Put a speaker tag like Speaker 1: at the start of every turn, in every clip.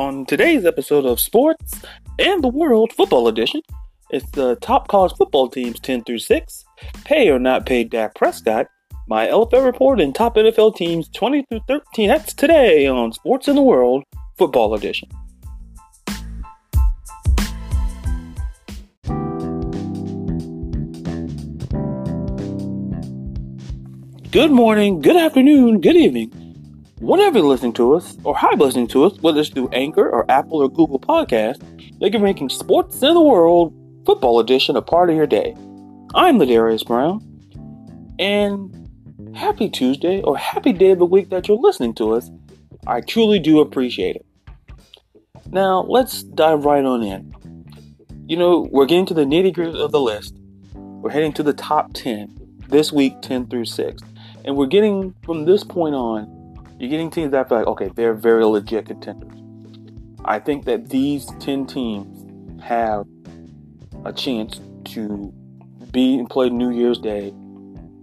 Speaker 1: On today's episode of Sports and the World Football Edition, it's the top college football teams 10 through 6, pay or not pay Dak Prescott, my LFL report, and top NFL teams 20 through 13. That's today on Sports and the World Football Edition. Good morning, good afternoon, good evening Whenever you're listening to us, or how you're listening to us, whether it's through Anchor or Apple or Google Podcasts, they can making Sports in the World Football Edition a part of your day. I'm Ladarius Brown, and happy Tuesday or happy day of the week that you're listening to us. I truly do appreciate it. Now, let's dive right on in. You know, we're getting to the nitty gritty of the list. We're heading to the top 10 this week, 10 through 6. And we're getting from this point on you're getting teams that feel like, okay, they're very legit contenders. I think that these 10 teams have a chance to be and play New Year's Day,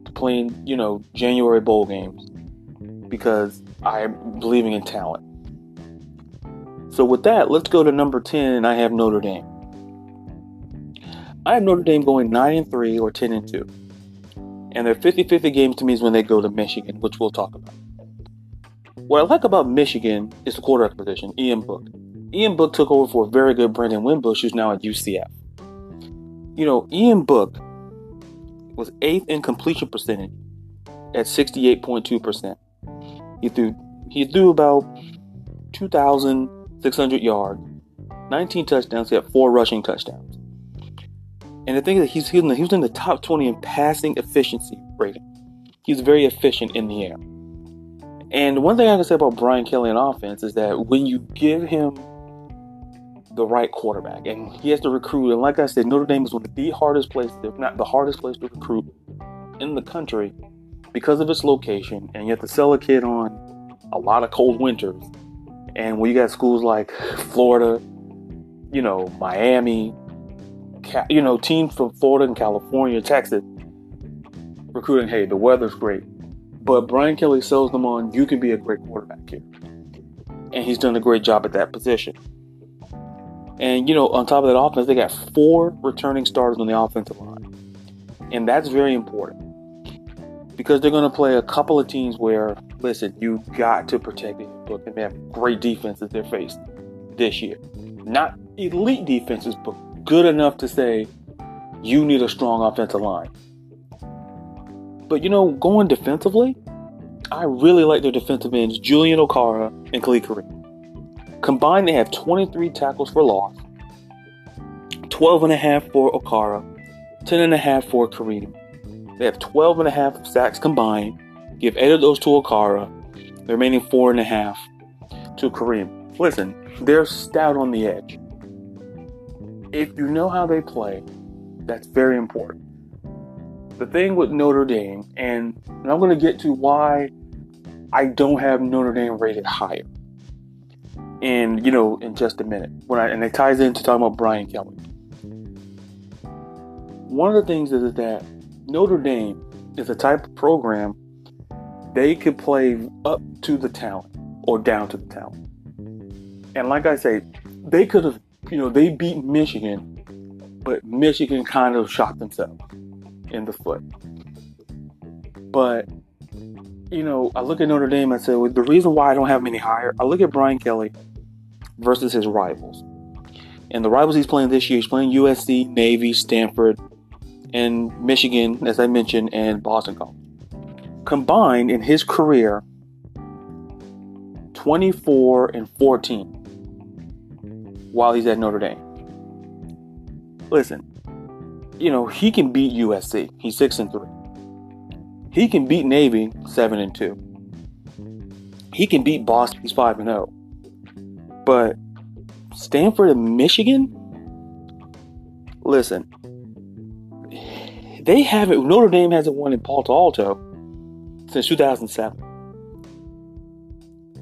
Speaker 1: to play in, you know, January bowl games, because I'm believing in talent. So with that, let's go to number 10, and I have Notre Dame. I have Notre Dame going 9 and 3 or 10 and 2. And their 50-50 games to me is when they go to Michigan, which we'll talk about. What I like about Michigan is the quarterback position, Ian Book. Ian Book took over for a very good Brandon Wimbush, who's now at UCF. You know, Ian Book was eighth in completion percentage at 68.2%. He threw he threw about 2,600 yards, 19 touchdowns. He had four rushing touchdowns. And the thing is, that he's, he was in the top 20 in passing efficiency rating. He's very efficient in the air. And one thing I can say about Brian Kelly in offense is that when you give him the right quarterback, and he has to recruit, and like I said, Notre Dame is one of the hardest places, if not the hardest place to recruit in the country because of its location, and you have to sell a kid on a lot of cold winters. And when you got schools like Florida, you know, Miami, you know, teams from Florida and California, Texas, recruiting, hey, the weather's great but Brian Kelly sells them on you can be a great quarterback here. And he's done a great job at that position. And, you know, on top of that offense, they got four returning starters on the offensive line. And that's very important because they're going to play a couple of teams where, listen, you got to protect the book and they have great defenses they're faced this year. Not elite defenses, but good enough to say you need a strong offensive line. But you know, going defensively, I really like their defensive ends, Julian Okwara and Khalid Kareem. Combined, they have 23 tackles for loss, 12 and a half for Okwara, 10 and a half for Kareem. They have 12 and a half sacks combined. Give eight of those to Okwara, the remaining four and a half to Kareem. Listen, they're stout on the edge. If you know how they play, that's very important the thing with Notre Dame, and, and I'm going to get to why I don't have Notre Dame rated higher. And you know, in just a minute, when I and it ties into talking about Brian Kelly. One of the things is that Notre Dame is a type of program they could play up to the talent or down to the talent. And like I say, they could have, you know, they beat Michigan, but Michigan kind of shot themselves in the foot. But you know, I look at Notre Dame and say well, the reason why I don't have many higher. I look at Brian Kelly versus his rivals, and the rivals he's playing this year. He's playing USC, Navy, Stanford, and Michigan, as I mentioned, and Boston College. Combined in his career, 24 and 14 while he's at Notre Dame. Listen, you know, he can beat USC. He's six and three. He can beat Navy seven and two. He can beat Boston. He's five and zero. But Stanford and Michigan, listen, they haven't. Notre Dame hasn't won in Palo Alto since 2007,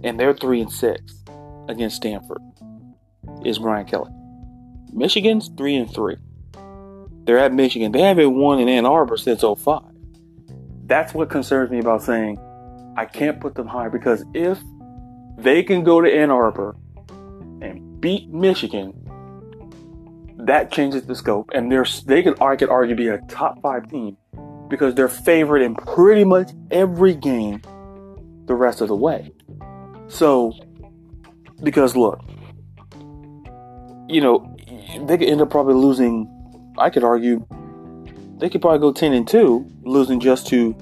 Speaker 1: and they're three and six against Stanford. Is Brian Kelly? Michigan's three and three. They're at Michigan. They haven't won in Ann Arbor since 05. That's what concerns me about saying I can't put them higher because if they can go to Ann Arbor and beat Michigan, that changes the scope, and they're they could I could argue be a top five team because they're favored in pretty much every game the rest of the way. So, because look, you know, they could end up probably losing. I could argue they could probably go ten and two, losing just to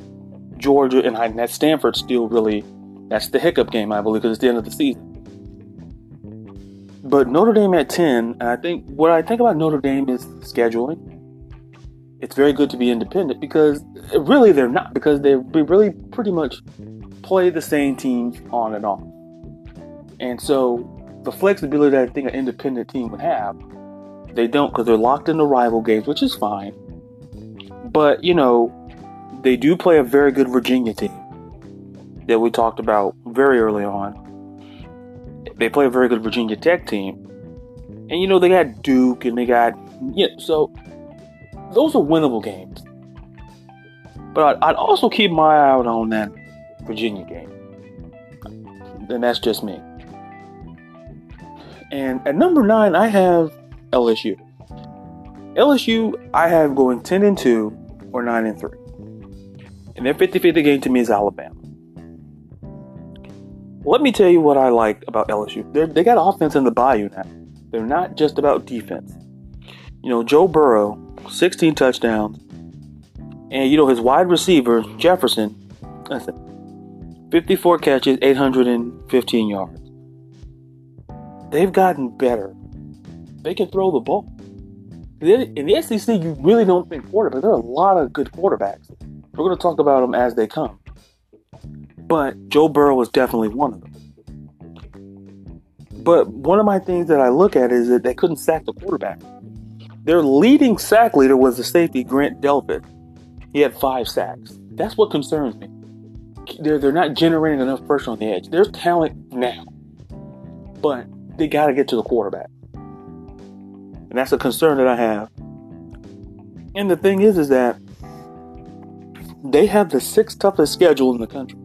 Speaker 1: Georgia and that Stanford still really that's the hiccup game, I believe, because it's the end of the season. But Notre Dame at ten, and I think what I think about Notre Dame is scheduling. It's very good to be independent because really they're not because they really pretty much play the same teams on and off. And so the flexibility that I think an independent team would have, they don't because they're locked into rival games, which is fine. But, you know, they do play a very good Virginia team that we talked about very early on. They play a very good Virginia Tech team. And, you know, they got Duke and they got, yeah, so those are winnable games. But I'd, I'd also keep my eye out on that Virginia game. And that's just me. And at number nine, I have LSU. LSU, I have going 10 and 2 or 9 and 3. And their 50 50 game to me is Alabama. Let me tell you what I like about LSU. They're, they got offense in the bayou now. They're not just about defense. You know, Joe Burrow, 16 touchdowns. And, you know, his wide receiver, Jefferson, listen, 54 catches, 815 yards. They've gotten better. They can throw the ball. In the SEC, you really don't think quarterback. There are a lot of good quarterbacks. We're going to talk about them as they come. But Joe Burrow was definitely one of them. But one of my things that I look at is that they couldn't sack the quarterback. Their leading sack leader was the safety Grant Delpit. He had five sacks. That's what concerns me they're, they're not generating enough pressure on the edge. There's talent now, but they got to get to the quarterback. And that's a concern that I have. And the thing is, is that they have the sixth toughest schedule in the country.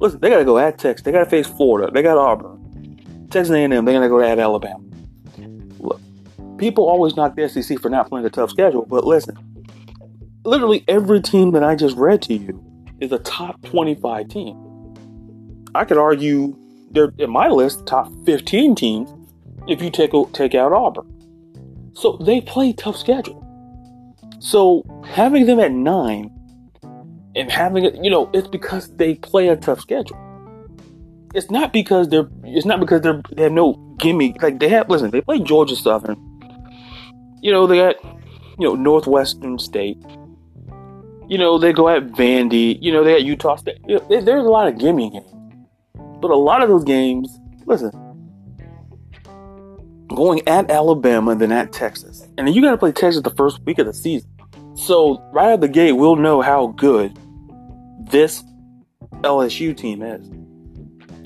Speaker 1: Listen, they got to go at Texas. They got to face Florida. They got Auburn, Texas A&M. They're going to go at Alabama. Look, people always knock the SEC for not playing a tough schedule, but listen, literally every team that I just read to you is a top 25 team. I could argue they're in my list top 15 teams if you take take out Auburn. So they play tough schedule. So having them at nine and having it, you know, it's because they play a tough schedule. It's not because they're. It's not because they're. They have no gimme. Like they have. Listen, they play Georgia Southern. You know they got, you know, Northwestern State. You know, they go at Vandy. You know, they at Utah State. You know, there's a lot of gimme games. But a lot of those games, listen, going at Alabama and then at Texas. And then you got to play Texas the first week of the season. So, right out the gate, we'll know how good this LSU team is.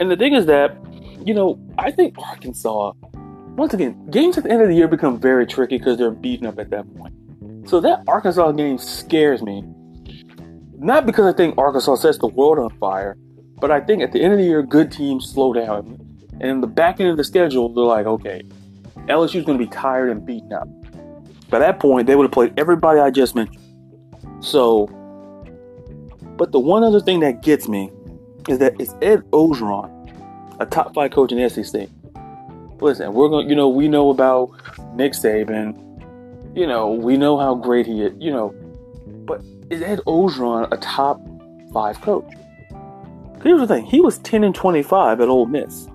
Speaker 1: And the thing is that, you know, I think Arkansas, once again, games at the end of the year become very tricky because they're beaten up at that point. So that Arkansas game scares me not because I think Arkansas sets the world on fire, but I think at the end of the year, good teams slow down. And in the back end of the schedule, they're like, okay, LSU's going to be tired and beaten up. By that point, they would have played everybody I just mentioned. So, but the one other thing that gets me is that it's Ed Orgeron, a top five coach in the SEC. Listen, we're going, you know, we know about Nick Saban. You know, we know how great he is. You know, but is Ed Orgeron a top five coach? Here's the thing: he was 10 and 25 at Ole Miss.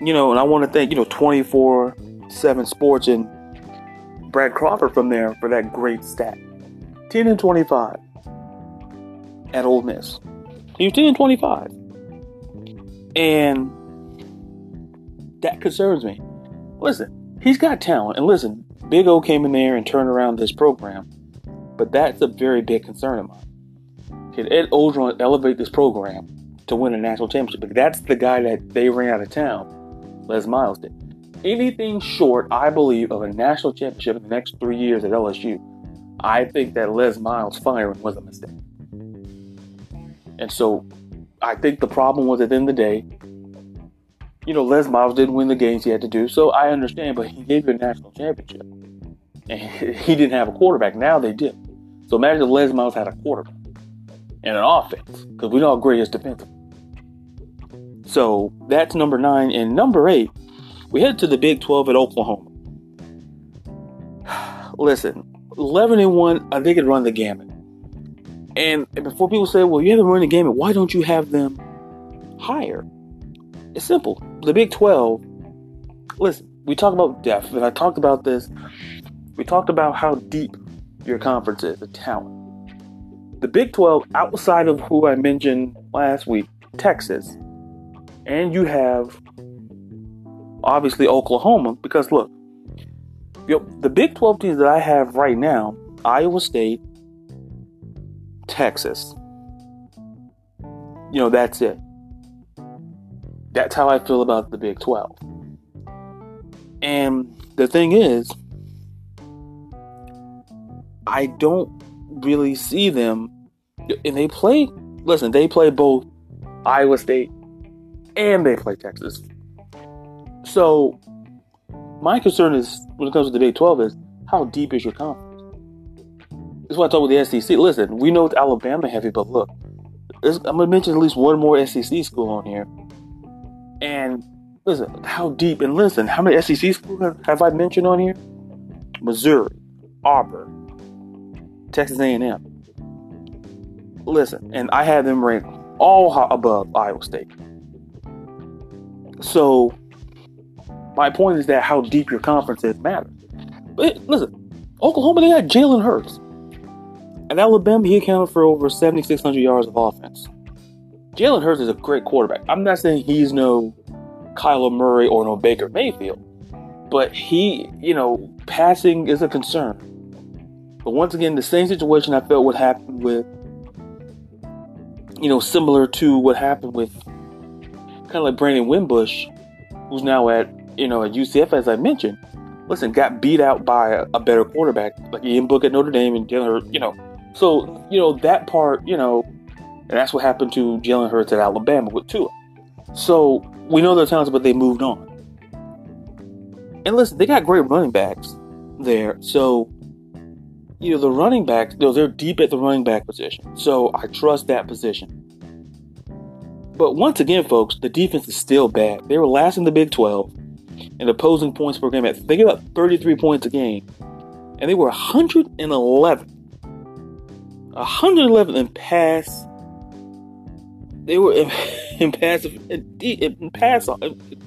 Speaker 1: You know, and I want to thank you know 24 7 Sports and Brad Crawford from there for that great stat. 10 and 25 at Ole Miss. He was 10 and 25, and that concerns me. Listen, he's got talent, and listen, Big O came in there and turned around this program but that's a very big concern of mine. Can Ed Orgeron elevate this program to win a national championship? Because that's the guy that they ran out of town, Les Miles did. Anything short, I believe, of a national championship in the next three years at LSU, I think that Les Miles firing was a mistake. And so I think the problem was at the end of the day, you know, Les Miles didn't win the games he had to do, so I understand, but he gave you a national championship. And he didn't have a quarterback. Now they did. So imagine if Les Miles had a quarterback and an offense, because we know how great his defensive. So that's number nine. And number eight, we head to the Big 12 at Oklahoma. Listen, 11 and 1, I think it run the gamut. And before people say, well, you haven't run the gamut, why don't you have them higher? It's simple. The Big 12, listen, we talk about depth, and I talked about this. We talked about how deep your conference is, the talent. The Big 12, outside of who I mentioned last week, Texas, and you have obviously Oklahoma, because look, the Big 12 teams that I have right now Iowa State, Texas. You know, that's it. That's how I feel about the Big 12. And the thing is, I don't really see them. And they play, listen, they play both Iowa State and they play Texas. So, my concern is when it comes to the Big 12 is how deep is your conference? This is what I talk with the SEC. Listen, we know it's Alabama heavy, but look, I'm going to mention at least one more SEC school on here. And listen, how deep, and listen, how many SEC schools have I mentioned on here? Missouri, Auburn, Texas A&M. Listen, and I have them ranked all above Iowa State. So, my point is that how deep your conference is matters. But listen, Oklahoma, they got Jalen Hurts. At Alabama, he accounted for over 7,600 yards of offense. Jalen Hurts is a great quarterback. I'm not saying he's no Kyler Murray or no Baker Mayfield, but he, you know, passing is a concern. But once again, the same situation I felt would happen with, you know, similar to what happened with kind of like Brandon Wimbush, who's now at, you know, at UCF, as I mentioned. Listen, got beat out by a, a better quarterback, like Ian Book at Notre Dame and Jalen Hurts, you know. So, you know, that part, you know, and that's what happened to Jalen Hurts at Alabama with Tua. So we know they're talented, but they moved on. And listen, they got great running backs there. So you know, the running backs, you know, they're deep at the running back position. So I trust that position. But once again, folks, the defense is still bad. They were last in the Big 12 in opposing points per game at they up 33 points a game. And they were 111. 111 in pass. They were in, in pass in, in pass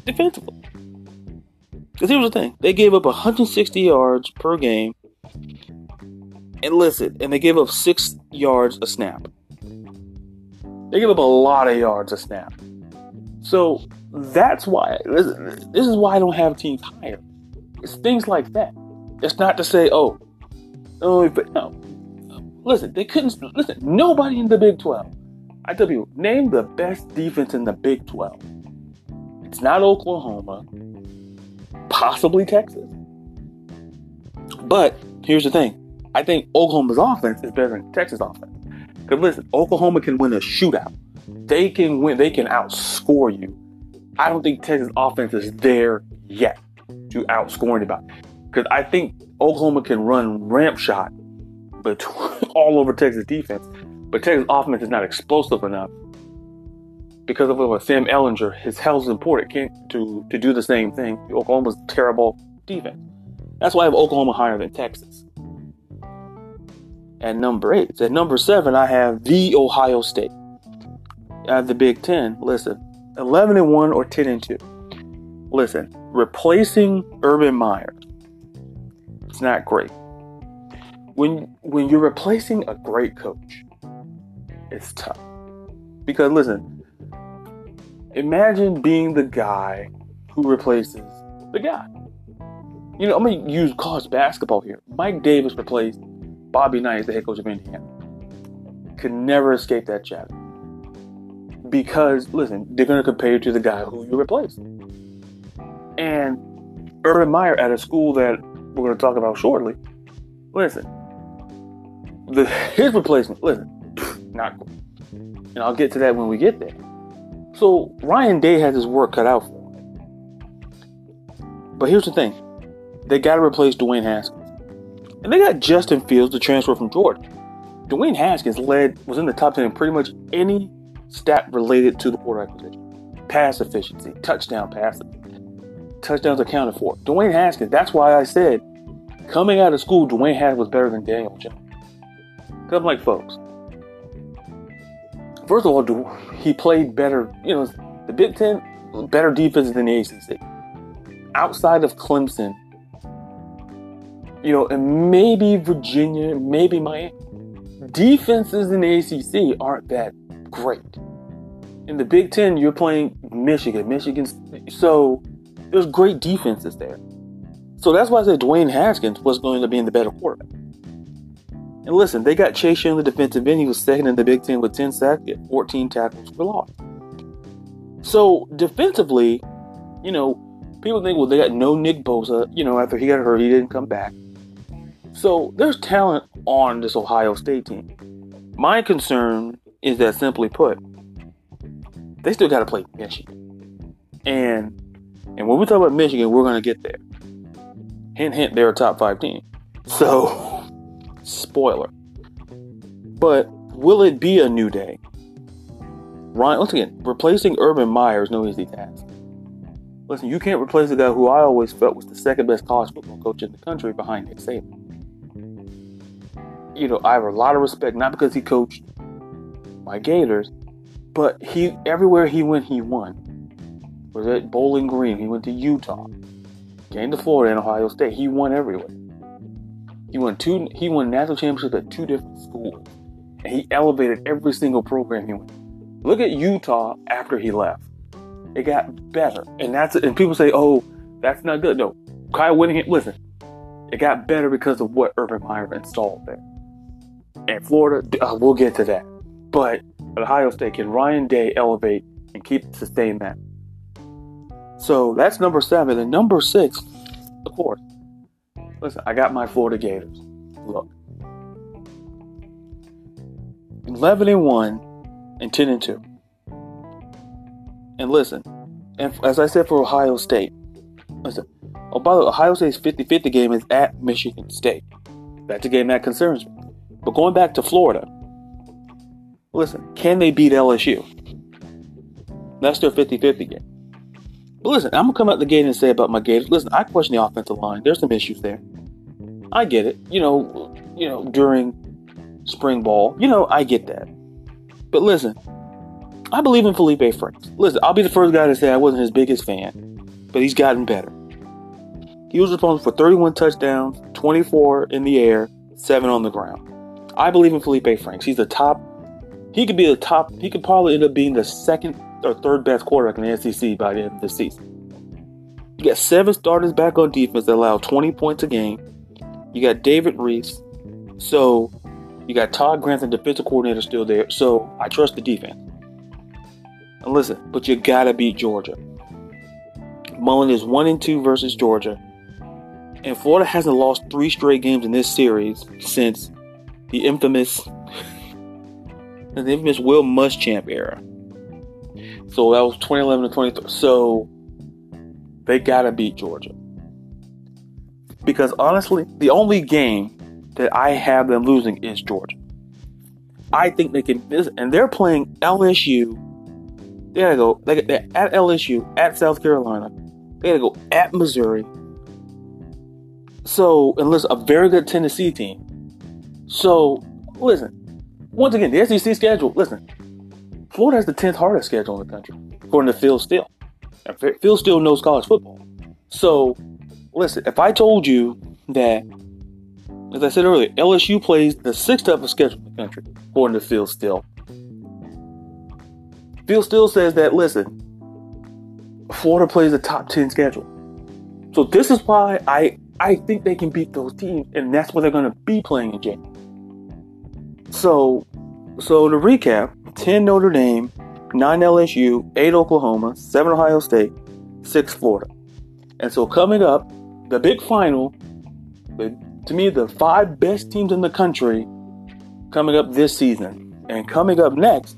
Speaker 1: defensively. Because here's the thing: they gave up 160 yards per game and listen, and they gave up six yards a snap. They give up a lot of yards a snap. So that's why, this is why I don't have teams higher. It's things like that. It's not to say, oh, oh, but no. Listen, they couldn't, listen, nobody in the Big 12. I tell you, name the best defense in the Big 12. It's not Oklahoma, possibly Texas. But here's the thing I think Oklahoma's offense is better than Texas offense. Because listen, Oklahoma can win a shootout. They can win. They can outscore you. I don't think Texas offense is there yet to outscore anybody. Because I think Oklahoma can run ramp shot, but all over Texas defense. But Texas offense is not explosive enough because of what Sam Ehlinger. his health is important, can't to to do the same thing. Oklahoma's terrible defense. That's why I have Oklahoma higher than Texas at number eight. At number seven, I have the Ohio State. At the Big Ten, listen, 11 and 1 or 10 and 2. Listen, replacing Urban Meyer, it's not great. When, when you're replacing a great coach, it's tough. Because listen, imagine being the guy who replaces the guy. You know, I'm to use college basketball here. Mike Davis replaced Bobby Knight is the head coach of Indiana. Could never escape that chatter. Because, listen, they're going to compare you to the guy who you replaced. And Urban Meyer at a school that we're going to talk about shortly, listen, the, his replacement, listen, not cool. And I'll get to that when we get there. So Ryan Day has his work cut out for him. But here's the thing they got to replace Dwayne Haskins. And they got Justin Fields to transfer from Georgia. Dwayne Haskins led, was in the top 10 in pretty much any stat related to the quarterback position pass efficiency, touchdown passes, touchdowns accounted for. Dwayne Haskins, that's why I said coming out of school, Dwayne Haskins was better than Daniel Jones. I'm like, folks, first of all, he played better, you know, the Big Ten, better defense than the ACC. Outside of Clemson, you know, and maybe Virginia, maybe Miami. Defenses in the ACC aren't that great. In the Big Ten, you're playing Michigan, Michigan. So there's great defenses there. So that's why I said Dwayne Haskins was going to be in the better quarterback. And listen, they got Chase Young, the defensive end. He was second in the Big Ten with 10 sacks, 14 tackles for loss. So defensively, you know, people think, well, they got no Nick Bosa. You know, after he got hurt, he didn't come back. So there's talent on this Ohio State team. My concern is that, simply put, they still got to play Michigan. And and when we talk about Michigan, we're going to get there. Hint, hint, they're a top five team. So, spoiler. But will it be a new day? Ryan, once again, replacing Urban Meyer is no easy task. Listen, you can't replace a guy who I always felt was the second best college football coach in the country behind Nick Saban. You know, I have a lot of respect, not because he coached my Gators, but he everywhere he went, he won. Was at Bowling Green. He went to Utah. Came to Florida and Ohio State. He won everywhere. He won two. He won national championships at two different schools, and he elevated every single program he went. Look at Utah after he left. It got better, and that's and people say, "Oh, that's not good." No, Kyle Whittingham. Listen, it got better because of what Urban Meyer installed there. And Florida, uh, we'll get to that. But Ohio State, can Ryan Day elevate and keep sustain that? So that's number seven. And number six, of course. Listen, I got my Florida Gators. Look. 11 and 1 and 10 and 2. And listen, and as I said for Ohio State, listen, oh, by the way, Ohio State's 50 50 game is at Michigan State. That's a game that concerns me. But going back to Florida, Listen, can they beat LSU? That's their 50 50 game. But listen, I'm going to come out the gate and say about my Gators. Listen, I question the offensive line. There's some issues there. I get it. You know, you know, during spring ball, you know, I get that. But listen, I believe in Felipe Franks. Listen, I'll be the first guy to say I wasn't his biggest fan, but he's gotten better. He was responsible for 31 touchdowns, 24 in the air, 7 on the ground. I believe in Felipe Franks. He's the top he could be the top. He could probably end up being the second or third best quarterback in the SEC by the end of the season. You got seven starters back on defense that allow 20 points a game. You got David Reese. So you got Todd Grant, the defensive coordinator, still there. So I trust the defense. And listen, but you gotta beat Georgia. Mullen is one and two versus Georgia, and Florida hasn't lost three straight games in this series since the infamous the infamous Will Muschamp era. So that was 2011 to 2013. So they gotta beat Georgia. Because honestly, the only game that I have them losing is Georgia. I think they can, miss and they're playing LSU. They gotta go. They, they're at LSU, at South Carolina. They gotta go at Missouri. So, listen, a very good Tennessee team. So, listen, once again, the SEC schedule, listen, Florida has the 10th hardest schedule in the country, according to Phil Steele. And Phil Steele knows college football. So, listen, if I told you that, as I said earlier, LSU plays the sixth toughest schedule in the country, according to Phil Steele. Phil Steele says that, listen, Florida plays the top 10 schedule. So this is why I, I think they can beat those teams, and that's what they're going to be playing in January. So, so to recap, 10 Notre Dame, 9 LSU, 8 Oklahoma, 7 Ohio State, 6 Florida. And so coming up, the big final, the, to me, the five best teams in the country coming up this season. And coming up next,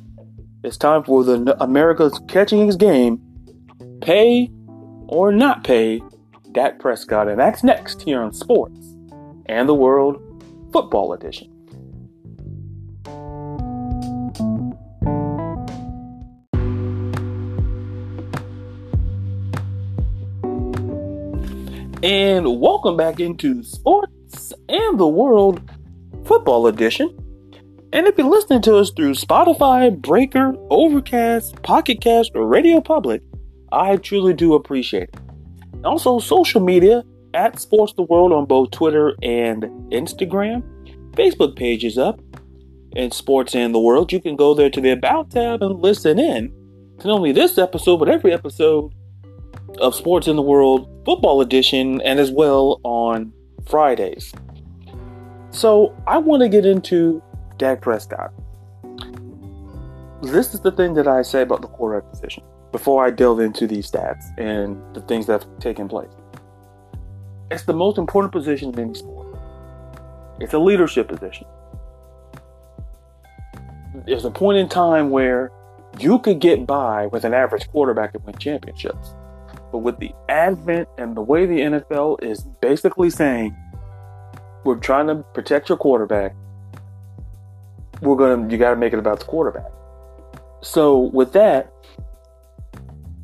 Speaker 1: it's time for the America's catching his game, pay or not pay Dak Prescott, and that's next here on Sports and the World Football Edition. And welcome back into Sports and the World Football Edition. And if you're listening to us through Spotify, Breaker, Overcast, Pocket Cast, or Radio Public, I truly do appreciate it. Also, social media at Sports the World on both Twitter and Instagram. Facebook page is up in Sports and the World. You can go there to the About tab and listen in to not only this episode, but every episode of Sports in the World Football Edition and as well on Fridays. So I want to get into Dak Prescott. This is the thing that I say about the quarterback position before I delve into these stats and the things that have taken place. It's the most important position in any sport. It's a leadership position. There's a point in time where you could get by with an average quarterback and win championships. But with the advent and the way the NFL is basically saying, we're trying to protect your quarterback, we're gonna you gotta make it about the quarterback. So with that,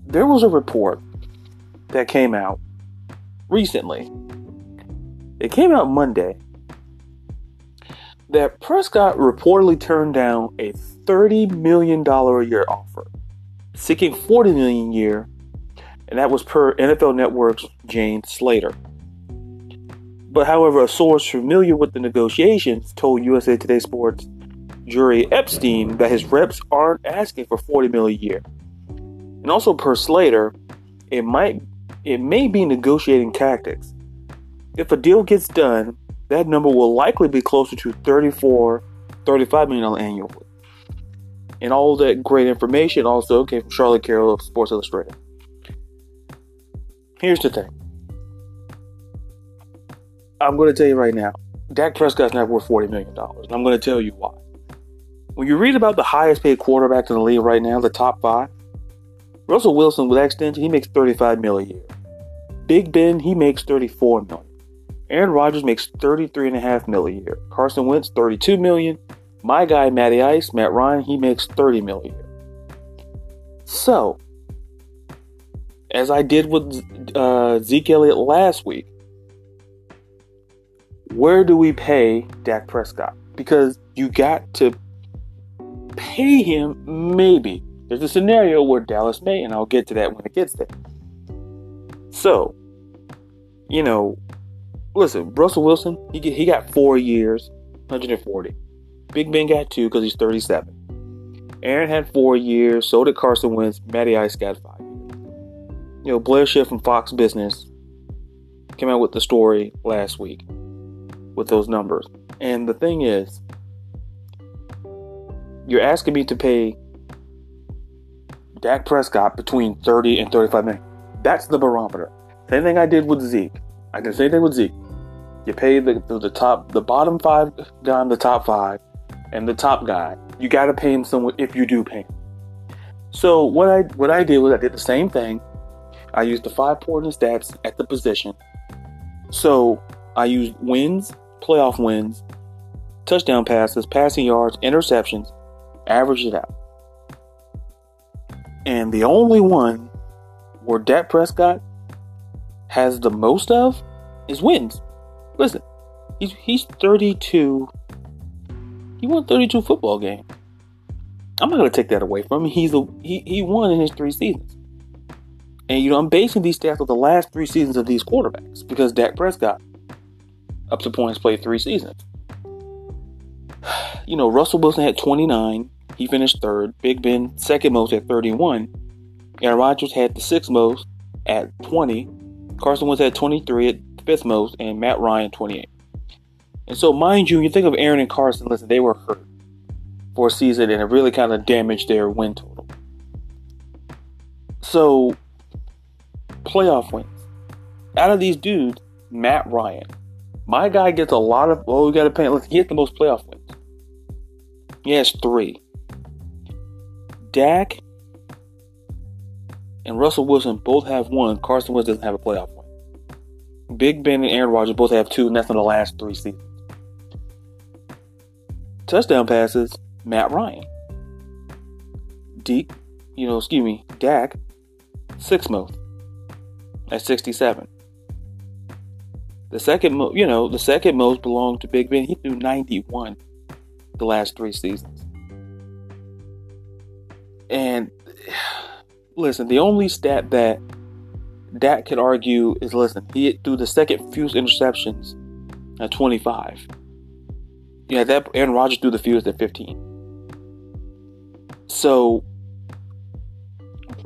Speaker 1: there was a report that came out recently. It came out Monday that Prescott reportedly turned down a $30 million a year offer, seeking 40 million a year and that was per NFL Network's Jane Slater. But however, a source familiar with the negotiations told USA Today Sports Jori Epstein that his reps aren't asking for 40 million a year. And also per Slater, it might it may be negotiating tactics. If a deal gets done, that number will likely be closer to 34 35 million annually. And all that great information also came from Charlotte Carroll of Sports Illustrated. Here's the thing. I'm going to tell you right now, Dak Prescott's not worth $40 million. And I'm going to tell you why. When you read about the highest paid quarterback in the league right now, the top five, Russell Wilson with extension, he makes 35 million a year. Big Ben, he makes 34 million. Aaron Rodgers makes 33.5 million a year. Carson Wentz, 32 million. My guy, Matty Ice, Matt Ryan, he makes 30 million a year. So, as I did with uh, Zeke Elliott last week. Where do we pay Dak Prescott? Because you got to pay him maybe. There's a scenario where Dallas may, and I'll get to that when it gets there. So, you know, listen, Russell Wilson, he, he got four years, 140. Big Ben got two because he's 37. Aaron had four years, so did Carson Wentz. Matty Ice got five you know, Blair Schiff from Fox Business came out with the story last week with those numbers. And the thing is, you're asking me to pay Dak Prescott between 30 and 35 million. That's the barometer. Same thing I did with Zeke. I did the same thing with Zeke. You pay the, the, the top, the bottom five guy the top five, and the top guy. You got to pay him someone if you do pay him. So what I what I did was I did the same thing I use the five important stats at the position. So I use wins, playoff wins, touchdown passes, passing yards, interceptions, average it out. And the only one where Dak Prescott has the most of is wins. Listen, he's he's 32. He won 32 football games. I'm not gonna take that away from him. He's a, he he won in his three seasons. And you know, I'm basing these stats on the last three seasons of these quarterbacks because Dak Prescott, up to points played three seasons. You know, Russell Wilson had 29. He finished third. Big Ben second most at 31. Aaron Rodgers had the sixth most at 20. Carson Wentz had 23 at fifth most, and Matt Ryan 28. And so, mind you, you think of Aaron and Carson. Listen, they were hurt for a season, and it really kind of damaged their win total. So playoff wins. Out of these dudes, Matt Ryan. My guy gets a lot of, well, we got to pay. Let's get the most playoff wins. He has three. Dak and Russell Wilson both have one. Carson Wentz doesn't have a playoff win. Big Ben and Aaron Rodgers both have two, and that's in the last three seasons. Touchdown passes, Matt Ryan. Deke, you know, excuse me, Dak, six most at 67. The second, you know, the second most belonged to Big Ben. He threw 91 the last three seasons. And listen, the only stat that Dak could argue is listen, he threw the second fewest interceptions at 25. Yeah, that Aaron Rodgers threw the fewest at 15. So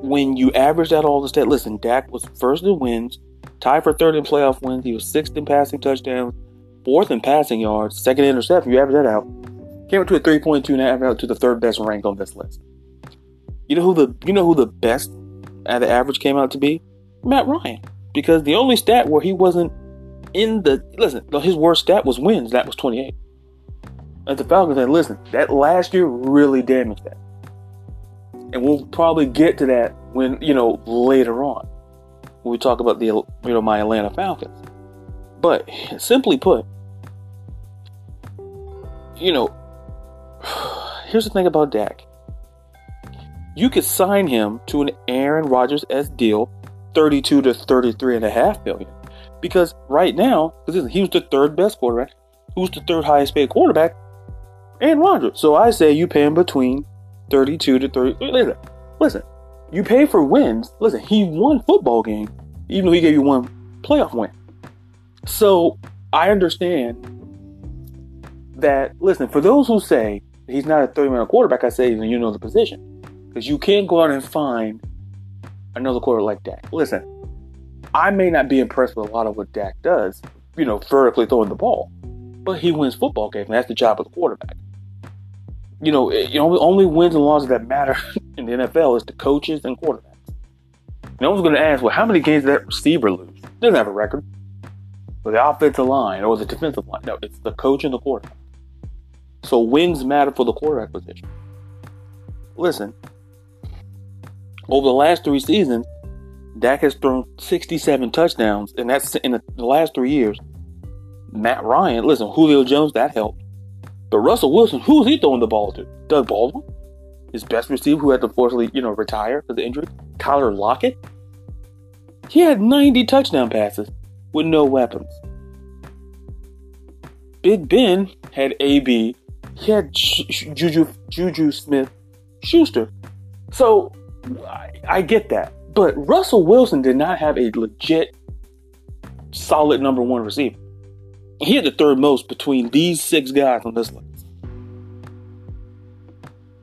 Speaker 1: when you average out all the stats, listen, Dak was first in wins, tied for third in playoff wins. He was sixth in passing touchdowns, fourth in passing yards, second in interception. You average that out, came up to a 3.2 and averaged out to the third best rank on this list. You know who the you know who the best at the average came out to be? Matt Ryan. Because the only stat where he wasn't in the listen, his worst stat was wins. That was 28. At the Falcons and listen, that last year really damaged that. And we'll probably get to that when, you know, later on. When we talk about the you know my Atlanta Falcons. But simply put, you know, here's the thing about Dak. You could sign him to an Aaron Rodgers S deal 32 to 33 and a half billion. Because right now, because he was the third best quarterback, who's the third highest paid quarterback? Aaron Rodgers. So I say you pay him between 32 to 30. Listen, listen, you pay for wins. Listen, he won football game, even though he gave you one playoff win. So I understand that, listen, for those who say he's not a 30 minute quarterback, I say, you know the position. Because you can't go out and find another quarter like Dak. Listen, I may not be impressed with a lot of what Dak does, you know, vertically throwing the ball, but he wins football games, and that's the job of the quarterback. You know, you know, only wins and losses that matter in the NFL is the coaches and quarterbacks. No one's going to ask, well, how many games did that receiver lose? Doesn't have a record. But the offensive line or the defensive line. No, it's the coach and the quarterback. So wins matter for the quarterback position. Listen, over the last three seasons, Dak has thrown 67 touchdowns, and that's in the, last three years. Matt Ryan, listen, Julio Jones, that helped. But Russell Wilson, who's he throwing the ball to? Doug Baldwin? His best receiver who had to forcibly, you know, retire for the injury? Tyler Lockett? He had 90 touchdown passes with no weapons. Big Ben had AB. He had Juju, Juju Smith Schuster. So I, I get that. But Russell Wilson did not have a legit, solid number one receiver. He had the third most between these six guys on this list.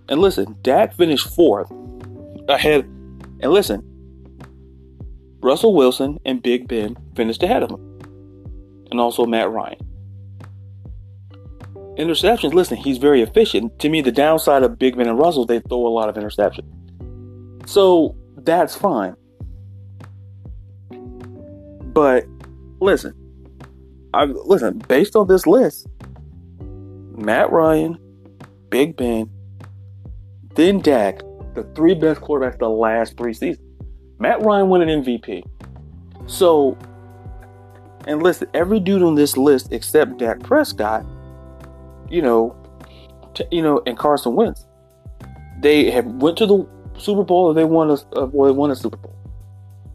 Speaker 1: And listen, Dak finished fourth ahead. And listen, Russell Wilson and Big Ben finished ahead of him. And also Matt Ryan. Interceptions, listen, he's very efficient. To me, the downside of Big Ben and Russell, they throw a lot of interceptions. So that's fine. But listen, I listen, based on this list, Matt Ryan, Big Ben, then Dak, the three best quarterbacks the last three seasons. Matt Ryan won an MVP. So, and listen, every dude on this list except Dak Prescott, you know, t- you know, and Carson Wentz, they have went to the Super Bowl or they won a uh, or they won a Super Bowl.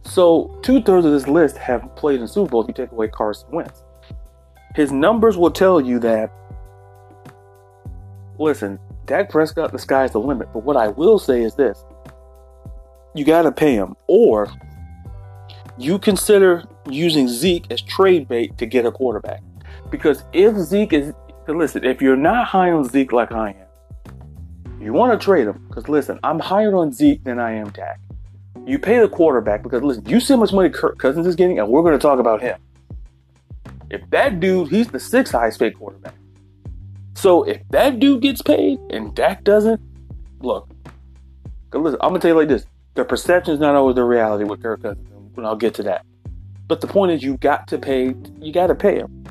Speaker 1: So two thirds of this list have played in Super Bowl if you take away Carson Wentz. His numbers will tell you that. Listen, Dak Prescott, the sky's the limit. But what I will say is this: you got to pay him, or you consider using Zeke as trade bait to get a quarterback. Because if Zeke is listen, if you're not high on Zeke like I am, you want to trade him because listen, I'm higher on Zeke than I am Dak. You pay the quarterback because listen, you see how much money Kirk Cousins is getting, and we're going to talk about him. If that dude, he's the sixth highest paid quarterback. So if that dude gets paid and Dak doesn't, look, listen, I'm gonna tell you like this: the perception is not always the reality with Kirk Cousins, and I'll get to that. But the point is, you got to pay. You got to pay him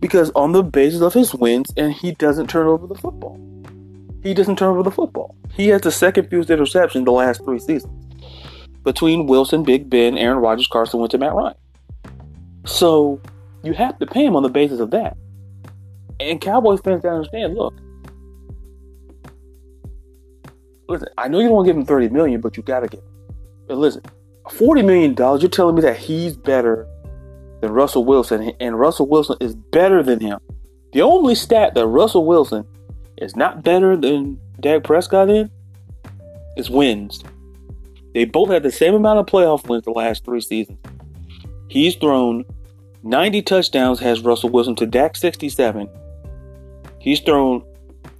Speaker 1: because on the basis of his wins, and he doesn't turn over the football he doesn't turn over the football. He has the second fewest interception the last three seasons between Wilson, Big Ben, Aaron Rodgers, Carson Wentz, and Matt Ryan. So you have to pay him on the basis of that. And Cowboys fans gotta understand, look. Listen, I know you don't want to give him 30 million, but you gotta give him. But listen, 40 million dollars, you're telling me that he's better than Russell Wilson, and Russell Wilson is better than him. The only stat that Russell Wilson is not better than Dak Prescott in is wins. They both had the same amount of playoff wins the last three seasons. He's thrown 90 touchdowns, has Russell Wilson to Dak 67. He's thrown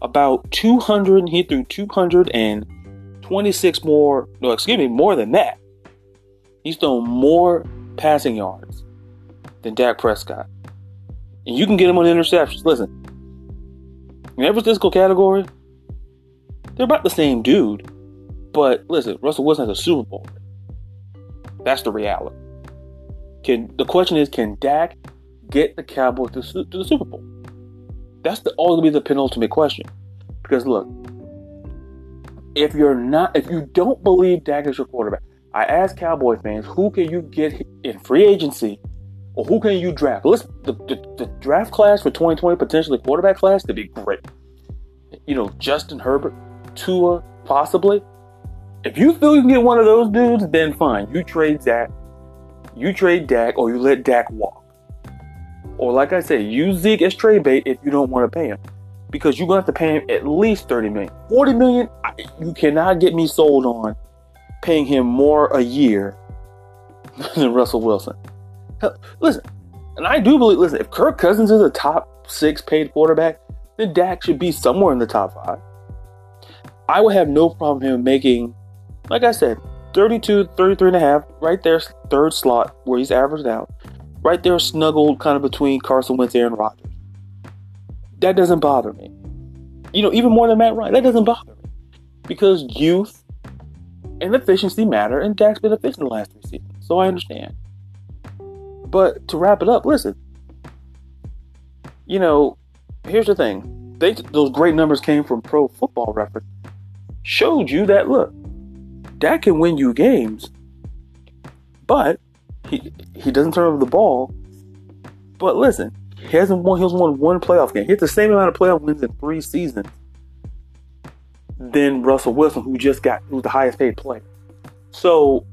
Speaker 1: about 200, he threw 226 more, no, excuse me, more than that. He's thrown more passing yards than Dak Prescott. And you can get him on interceptions. Listen, in every physical category, they're about the same dude. But listen, Russell Wilson has a Super Bowl. That's the reality. Can the question is, can Dak get the Cowboys to, to the Super Bowl? That's the be the penultimate question. Because look, if you're not, if you don't believe Dak is your quarterback, I ask Cowboy fans, who can you get in free agency, or who can you draft? Listen, the, the, the draft class for 2020, potentially quarterback class, could be great. You know, Justin Herbert, Tua, possibly. If you feel you can get one of those dudes, then fine. You trade Dak. You trade Dak, or you let Dak walk. Or like I said, use Zeke as trade bait if you don't want to pay him. Because you're to have to pay him at least 30 million. 40 million, you cannot get me sold on paying him more a year than Russell Wilson. Hell, listen, and I do believe, listen, if Kirk Cousins is a top six paid quarterback, then Dak should be somewhere in the top five. I would have no problem him making, like I said, 32, 33 and a half, right there, third slot where he's averaged out right there snuggled kind of between Carson Wentz Aaron Rodgers. That doesn't bother me. You know, even more than Matt Ryan, that doesn't bother me. Because youth and efficiency matter, and Dak's been efficient the last three seasons. So I understand. But to wrap it up, listen. You know, here's the thing. They, those great numbers came from Pro Football Reference. Showed you that look, Dak can win you games, but he he doesn't turn over the ball. But listen, he hasn't won. He has won one playoff game. He has the same amount of playoff wins in three seasons than Russell Wilson, who just got who's the highest paid player. So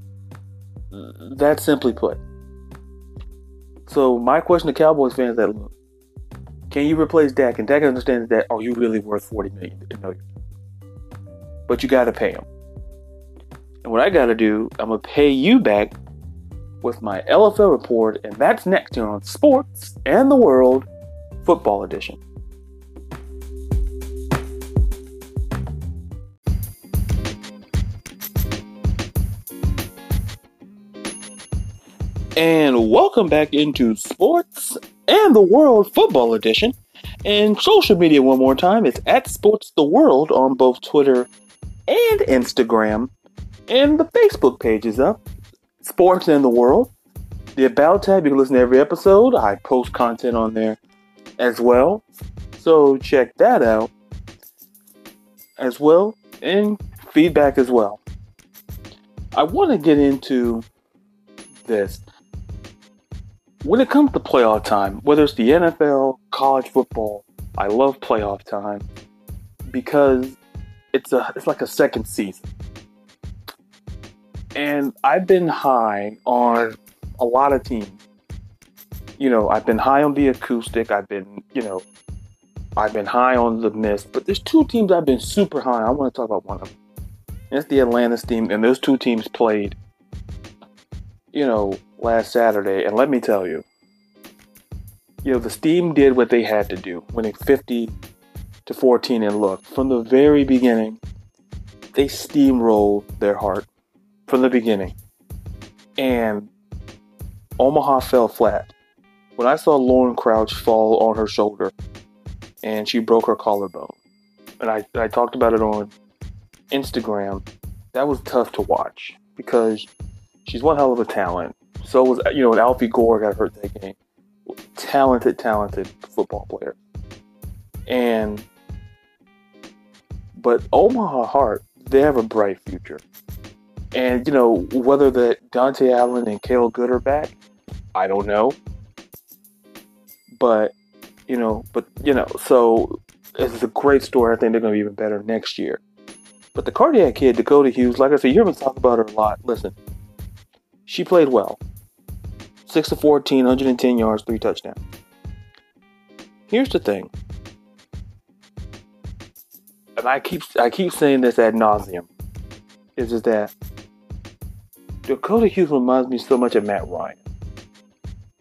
Speaker 1: that's simply put. So my question to Cowboys fans that look, can you replace Dak? And Dak understands that. Oh, Are you really worth forty million? No, but you got to pay him. And what I got to do, I'm gonna pay you back with my LFL report, and that's next here on Sports and the World Football Edition. And welcome back into Sports and the World Football Edition. And social media, one more time, it's at Sports the World on both Twitter and Instagram. And the Facebook page is up sports in the world. The About tab, you can listen to every episode. I post content on there as well. So check that out as well and feedback as well. I want to get into this. When it comes to playoff time, whether it's the NFL, college football, I love playoff time because it's a it's like a second season. And I've been high on a lot of teams. You know, I've been high on the acoustic. I've been, you know, I've been high on the mist. But there's two teams I've been super high. I want to talk about one of them. It's the Atlanta team, and those two teams played, you know, last Saturday. And let me tell you, you know, the Steam did what they had to do, winning 50 to 14. And look, from the very beginning, they steamrolled their heart from the beginning. And Omaha fell flat. When I saw Lauren Crouch fall on her shoulder and she broke her collarbone, and I, I talked about it on Instagram, that was tough to watch because she's one hell of a talent. So was, you know, Alfie Gore got hurt that game. Talented, talented football player. And, but Omaha Heart, they have a bright future. And, you know, whether that Dante Allen and Cale Good are back, I don't know. But you know, but you know, so it's a great story. I think they're going to be even better next year. But the cardiac kid, Dakota Hughes, like I said, you hear me talk about her a lot. Listen, she played well. 6 to 14, 110 yards, three touchdowns. Here's the thing. And I keep I keep saying this ad nauseum. Is just that Dakota Hughes reminds me so much of Matt Ryan.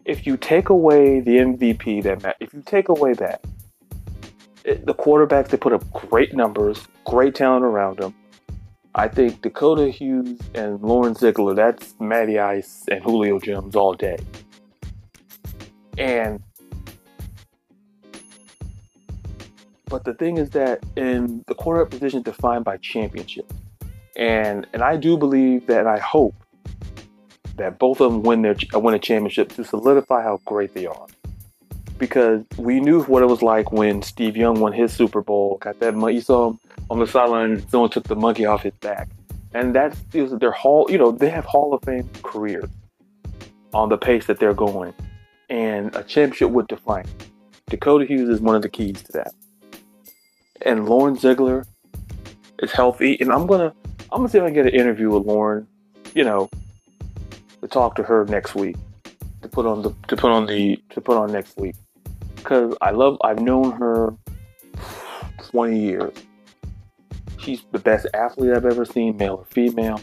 Speaker 1: If you take away the MVP that Matt, if you take away that, it, the quarterbacks they put up great numbers, great talent around them. I think Dakota Hughes and Lauren Ziegler, that's Matty Ice and Julio Jones all day. And but the thing is that in the quarterback position defined by championship. And and I do believe that I hope that both of them win their uh, win a championship to solidify how great they are. Because we knew what it was like when Steve Young won his Super Bowl, got that money. You saw him on the sideline, someone took the monkey off his back, and that's their hall. You know, they have Hall of Fame careers on the pace that they're going, and a championship would define. Dakota Hughes is one of the keys to that, and Lauren Ziegler is healthy, and I'm gonna I'm gonna see if I can get an interview with Lauren. You know, talk to her next week to put on the to put on the to put on next week because I love I've known her 20 years. She's the best athlete I've ever seen, male or female.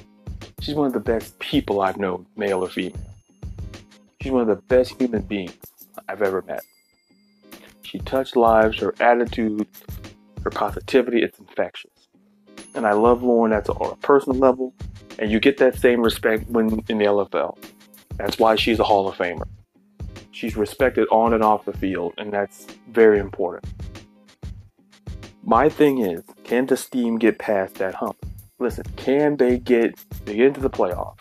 Speaker 1: She's one of the best people I've known, male or female. She's one of the best human beings I've ever met. She touched lives, her attitude, her positivity, it's infectious. And I love Lauren at a personal level and you get that same respect when in the LFL. That's why she's a Hall of Famer. She's respected on and off the field, and that's very important. My thing is, can the Steam get past that hump? Listen, can they get they get into the playoffs?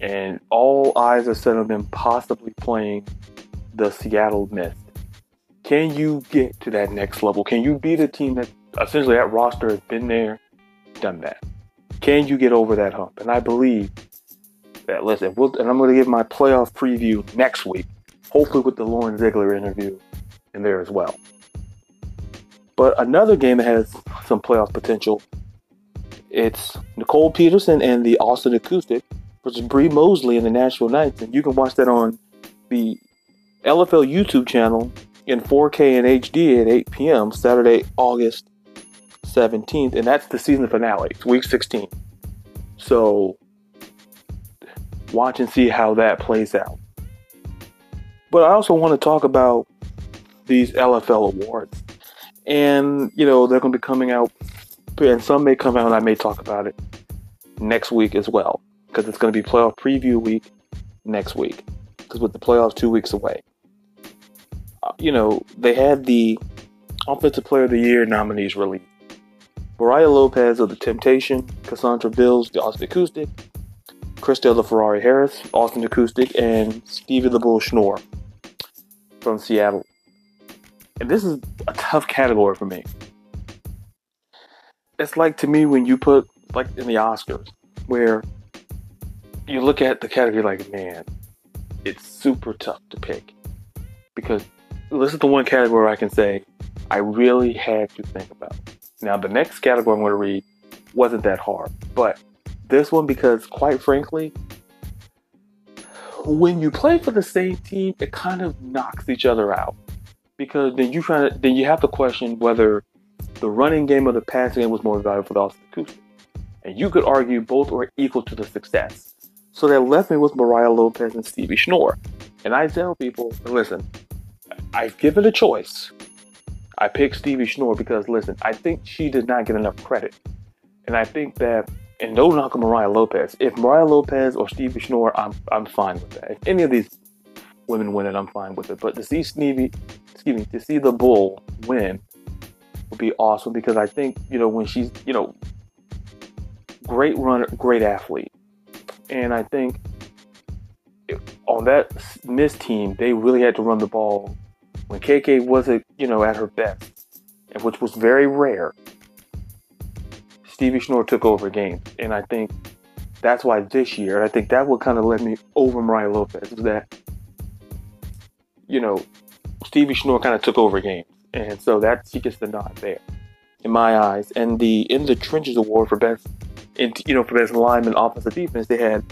Speaker 1: And all eyes are set on them possibly playing the Seattle Mist. Can you get to that next level? Can you be the team that essentially that roster has been there, done that? Can you get over that hump? And I believe that, listen, we'll, and I'm going to give my playoff preview next week, hopefully with the Lauren Ziegler interview in there as well. But another game that has some playoff potential, it's Nicole Peterson and the Austin Acoustic versus Bree Mosley and the Nashville Knights. And you can watch that on the LFL YouTube channel in 4K and HD at 8 p.m. Saturday, August 17th, and that's the season finale. It's week 16. So watch and see how that plays out. But I also want to talk about these LFL awards. And, you know, they're going to be coming out, and some may come out, and I may talk about it next week as well, because it's going to be playoff preview week next week, because with the playoffs two weeks away. Uh, you know, they had the Offensive Player of the Year nominees released. Mariah Lopez of The Temptation, Cassandra Bills, the Austin Acoustic, Christelle Ferrari Harris, Austin Acoustic, and Stevie the Bull Schnorr from Seattle. And this is a tough category for me. It's like to me when you put, like in the Oscars, where you look at the category like, man, it's super tough to pick. Because this is the one category I can say I really had to think about. Now, the next category I'm going to read wasn't that hard, but this one, because quite frankly, when you play for the same team, it kind of knocks each other out because then you try to then you have to question whether the running game or the passing game was more valuable the Austin Acoustic. And you could argue both are equal to the success. So that left me with Mariah Lopez and Stevie Schnorr. And I tell people, listen, I've given a choice. I picked Stevie Schnorr because, listen, I think she did not get enough credit. And I think that, and no knock on Mariah Lopez. If Mariah Lopez or Stevie Schnorr, I'm, I'm fine with that. If any of these women win it, I'm fine with it. But to see Stevie, excuse me, to see the Bull win would be awesome because I think, you know, when she's, you know, great runner, great athlete. And I think on that Mist team, they really had to run the ball when KK wasn't, you know, at her best, and which was very rare, Stevie Schnorr took over games. And I think that's why this year, I think that would kind of let me over Mariah Lopez, is that, you know, Stevie Schnorr kind of took over games, and so that he gets the nod there, in my eyes. And the in the trenches award for best, in, you know, for best lineman, offensive defense, they had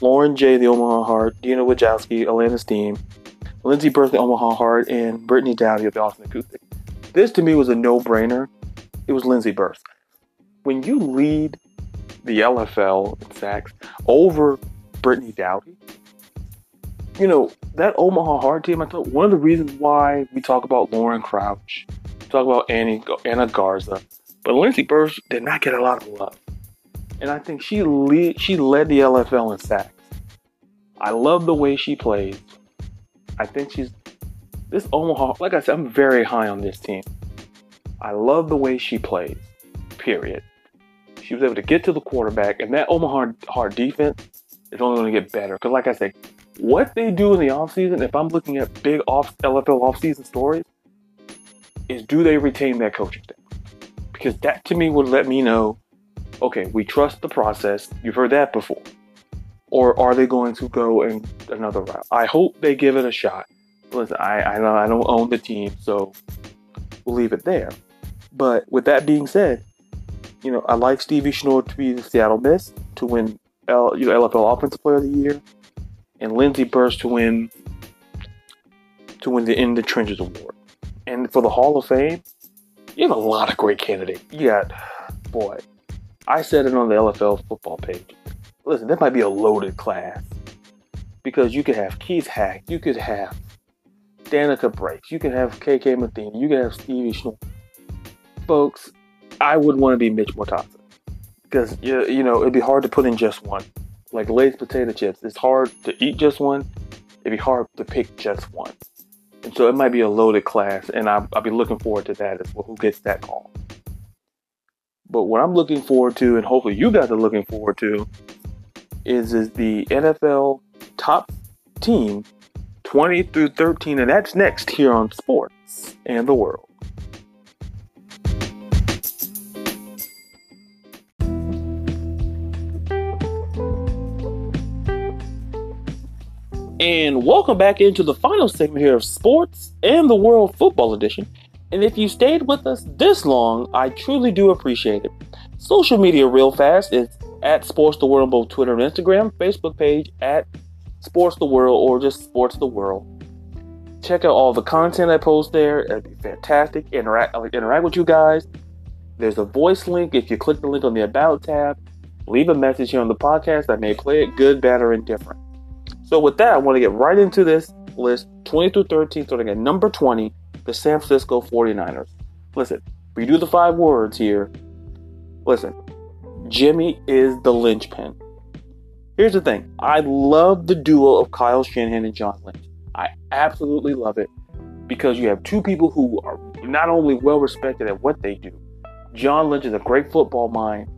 Speaker 1: Lauren J, the Omaha Heart, Dina Wojcicki, Atlanta Steam, Lindsey Burke, the Omaha Heart, and Brittany Dowdy of the Austin Acoustic. This to me was a no-brainer. It was Lindsey Burke. When you lead the LFL in sacks over Brittany Dowdy, you know, that Omaha Heart team, I thought one of the reasons why we talk about Lauren Crouch, talk about Annie, Anna Garza, but Lindsey Burke did not get a lot of love. And I think she lead, she led the LFL in sacks. I love the way she plays. I think she's this Omaha. Like I said, I'm very high on this team. I love the way she plays. Period. She was able to get to the quarterback, and that Omaha Heart defense is only going to get better. Because, like I said, what they do in the offseason, if I'm looking at big off LFL offseason stories, is do they retain their coaching staff? Because that to me would let me know, okay, we trust the process. You've heard that before. Or are they going to go in another route? I hope they give it a shot. Listen, I, I, I don't own the team, so we'll leave it there. But with that being said, you know, I like Stevie Schnorr to be the Seattle Mist to win L, you know, LFL Offensive Player of the Year and Lindsey Burke to win to win the In the Trenches Award. And for the Hall of Fame, you have a lot of great candidates. Got, boy, I said it on the LFL football page. Listen, that might be a loaded class because you could have Keith Hack, you could have Danica Breaks, you could have KK Matheny, you could have Stevie Schnorr. Folks, I would want to be Mitch Mortaza because you, you know it'd be hard to put in just one like Lay's potato chips. It's hard to eat just one. It'd be hard to pick just one. And so it might be a loaded class, and I'll, I'll be looking forward to that as well. Who gets that call? But what I'm looking forward to, and hopefully you guys are looking forward to, is is the NFL top team 20 through 13, and that's next here on Sports and the World. And welcome back into the final segment here of Sports and the World Football Edition. And if you stayed with us this long, I truly do appreciate it. Social media, real fast, is at Sports the World on both Twitter and Instagram, Facebook page at Sports the World, or just Sports the World. Check out all the content I post there. It'd be fantastic. Interact, uh, interact with you guys. There's a voice link. If you click the link on the About tab, leave a message here on the podcast. I may play it good, bad, or indifferent. So with that, I want to get right into this list 20 through 13, starting at number 20, the San Francisco 49ers. Listen, we do the five words here. Listen, Jimmy is the linchpin. Here's the thing I love the duo of Kyle Shanahan and John Lynch. I absolutely love it because you have two people who are not only well respected at what they do. John Lynch is a great football mind,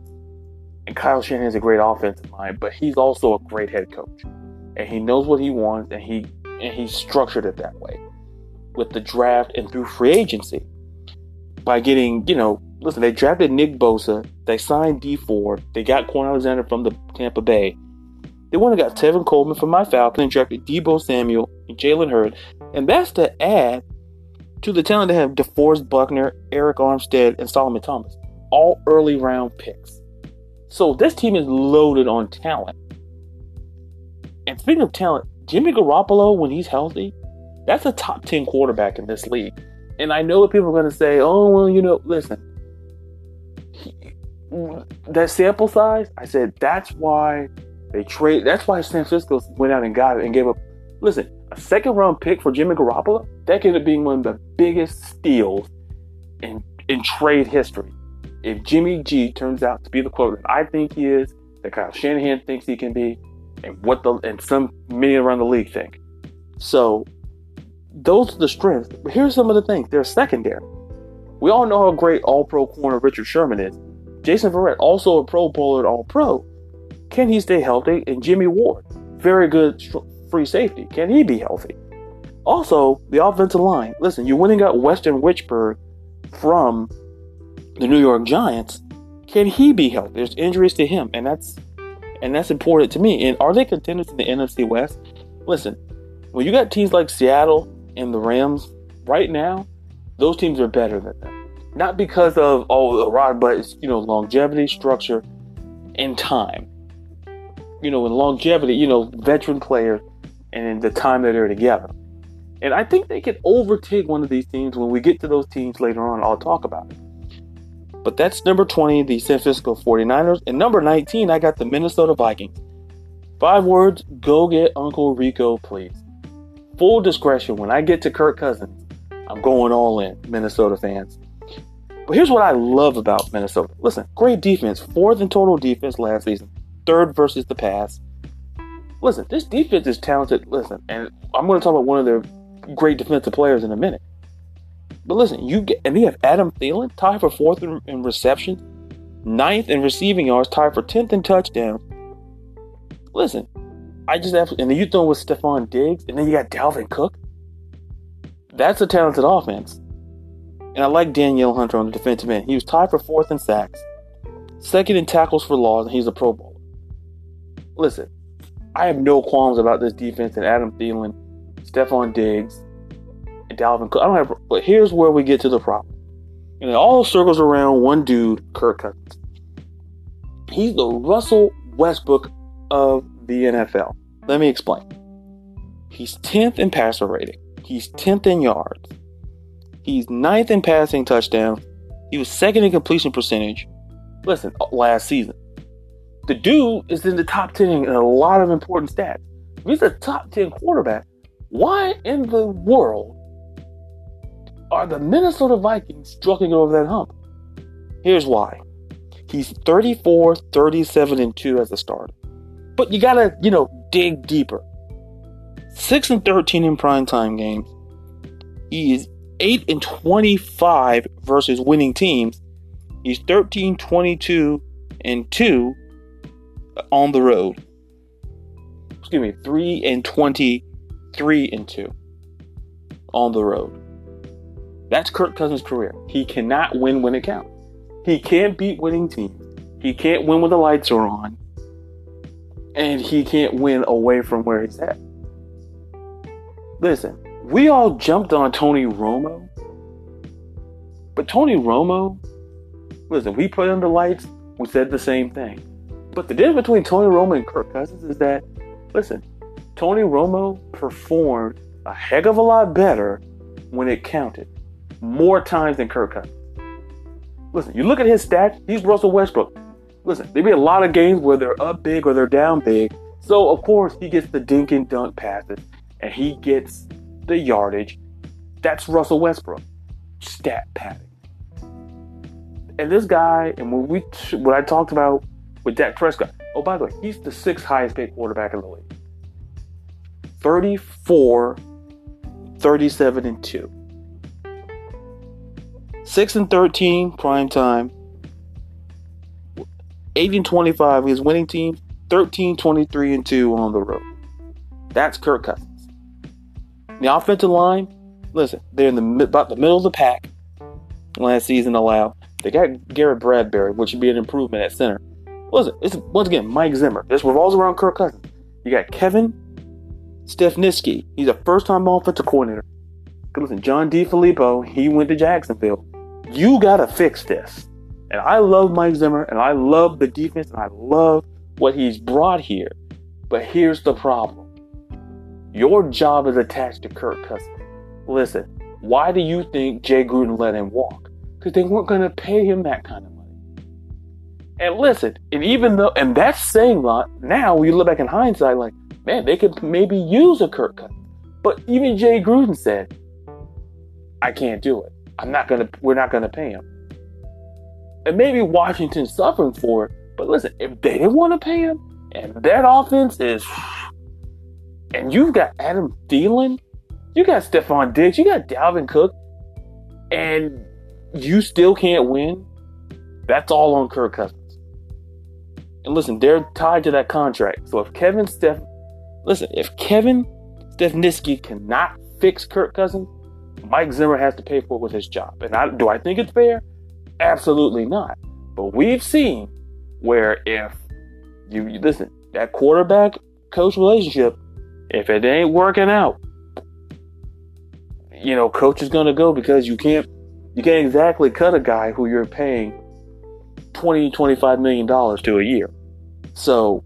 Speaker 1: and Kyle Shanahan is a great offensive mind, but he's also a great head coach and he knows what he wants and he and he structured it that way with the draft and through free agency by getting you know listen they drafted Nick Bosa they signed Dee Ford. they got Kwon Alexander from the Tampa Bay. They went and got Tevin Coleman from my Falcon and drafted Deebo Samuel and Jalen Hurd and that's to add to the talent they have DeForest Buckner Arik Armstead and Solomon Thomas. All early round picks. So this team is loaded on talent. And speaking of talent, Jimmy Garoppolo, when he's healthy, that's a top 10 quarterback in this league. And I know what people are going to say, oh, well, you know, listen, that sample size, I said, that's why they trade, that's why San Francisco went out and got it and gave up. Listen, a second round pick for Jimmy Garoppolo, that could have been one of the biggest steals in, in trade history. If Jimmy G turns out to be the quarterback I think he is, that Kyle Shanahan thinks he can be, and what the and some many around the league think. So those are the strengths. But here's some of the things. They're secondary. We all know how great All Pro corner Richard Sherman is. Jason Verrett, also a Pro Bowler All Pro. Can he stay healthy? And Jimmy Ward, very good free safety. Can he be healthy? Also, the offensive line. Listen, you went and got Weston Richburg from the New York Giants. Can he be healthy? There's injuries to him, and that's and that's important to me. And are they contenders in the NFC West? Listen, when you got teams like Seattle and the Rams right now, those teams are better than them. Not because of all oh Rod, but it's you know longevity, structure, and time. You know, in longevity, you know, veteran players and in the time that they're together. And I think they can overtake one of these teams when we get to those teams later on. I'll talk about it. But that's number 20, the San Francisco 49ers. And number 19, I got the Minnesota Vikings. Five words go get Uncle Rico, please. Full discretion, when I get to Kirk Cousins, I'm going all in, Minnesota fans. But here's what I love about Minnesota. Listen, great defense, fourth in total defense last season, third versus the pass. Listen, this defense is talented. Listen, and I'm going to talk about one of their great defensive players in a minute. But listen, you get and you have Adam Thielen tied for fourth in, in reception, ninth in receiving yards, tied for tenth in touchdowns. Listen, I just have, and then you throw with Stefon Diggs, and then you got Dalvin Cook. That's a talented offense. And I like Danielle Hunter on the defensive end. He was tied for fourth in sacks, second in tackles for loss, and he's a Pro Bowler. Listen, I have no qualms about this defense and Adam Thielen, Stefon Diggs, and Dalvin Cook. I don't have, but here's where we get to the problem. And it all circles around one dude, Kirk Cousins. He's the Russell Westbrook of the NFL. Let me explain. He's 10th in passer rating. He's 10th in yards. He's ninth in passing touchdowns. He was second in completion percentage. Listen, uh, last season. The dude is in the top 10 in a lot of important stats. If he's a top 10 quarterback, why in the world are the Minnesota Vikings struggling over that hump? Here's why. He's 34, 37, and 2 as a starter. But you gotta, you know, dig deeper. 6 and 13 in primetime games. He is 8 and 25 versus winning teams. He's 13, 22, and 2 on the road. Excuse me, 3 and 23 and 2 on the road. That's Kirk Cousins' career. He cannot win when it counts. He can't beat winning teams. He can't win when the lights are on. And he can't win away from where he's at. Listen, we all jumped on Tony Romo. But Tony Romo, listen, we put the lights, we said the same thing. But the difference between Tony Romo and Kirk Cousins is that, listen, Tony Romo performed a heck of a lot better when it counted more times than Kirk Cousins. Listen, you look at his stats, he's Russell Westbrook. Listen, there be a lot of games where they're up big or they're down big. So, of course, he gets the dink and dunk passes and he gets the yardage. That's Russell Westbrook. Stat padding. And this guy, and when we, what I talked about with Dak Prescott, oh, by the way, he's the sixth highest paid quarterback in the league. 34, 37, and 2. 6 and 13 prime time. 8 and 25 his winning team. 13, 23 and 2 on the road. That's Kirk Cousins. The offensive line, listen, they're in the about the middle of the pack. Last season allowed. They got Garrett Bradbury, which would be an improvement at center. Listen, it's once again Mike Zimmer. This revolves around Kirk Cousins. You got Kevin Stefanski. He's a first-time offensive coordinator. Listen, John DeFilippo, he went to Jacksonville. You gotta fix this. And I love Mike Zimmer and I love the defense and I love what he's brought here. But here's the problem. Your job is attached to Kirk Cousins. Listen, why do you think Jay Gruden let him walk? Because they weren't going to pay him that kind of money. And listen, and even though, and that's saying a lot, now we look back in hindsight, like, man, they could maybe use a Kirk Cousins. But even Jay Gruden said, I can't do it. I'm not gonna. We're not gonna pay him. And maybe Washington's suffering for it. But listen, if they didn't want to pay him, and that offense is, and you've got Adam Thielen, you got Stefon Diggs, you got Dalvin Cook, and you still can't win. That's all on Kirk Cousins. And listen, they're tied to that contract. So if Kevin Steph, listen, if Kevin Stefanski cannot fix Kirk Cousins, Mike Zimmer has to pay for it with his job. And I, do I think it's fair? Absolutely not. But we've seen where if you, you listen, that quarterback coach relationship, if it ain't working out, you know, coach is to go because you can't you can't exactly cut a guy who you're paying 20 25 million dollars to a year. So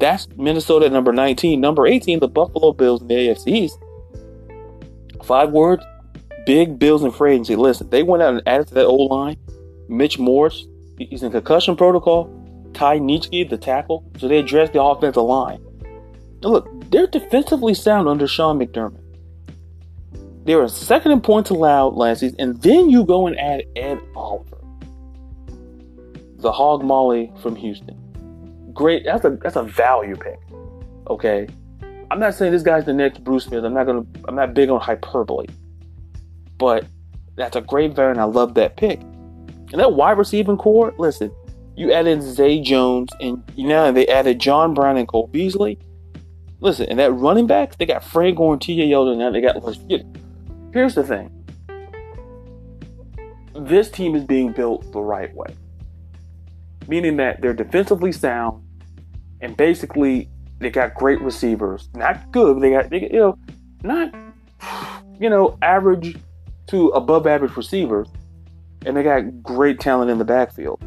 Speaker 1: that's Minnesota at number 19. Number 18, the Buffalo Bills in the AFC East. Five words, big Bills and free agency. Listen, they went out and added to that old line. Mitch Morse, he's in concussion protocol. Ty Nsekhe, the tackle. So they addressed the offensive line. Look, they're defensively sound under Sean McDermott. They were second in points allowed last season, and then you go and add Ed Oliver, the hog molly from Houston. Great, that's a that's a value pick. Okay, I'm not saying this guy's the next Bruce Smith. I'm not gonna. I'm not big on hyperbole, but that's a great value, and I love that pick. And that wide receiving core. Listen, you added Zay Jones, and you know they added John Brown and Cole Beasley. Listen, and that running backs, they got Frank Gore and T.J. Yeldon. Now they got. Here's the thing. This team is being built the right way, meaning that they're defensively sound, and basically they got great receivers. Not good, they got they, you know, not you know average to above average receivers, and they got great talent in the backfield.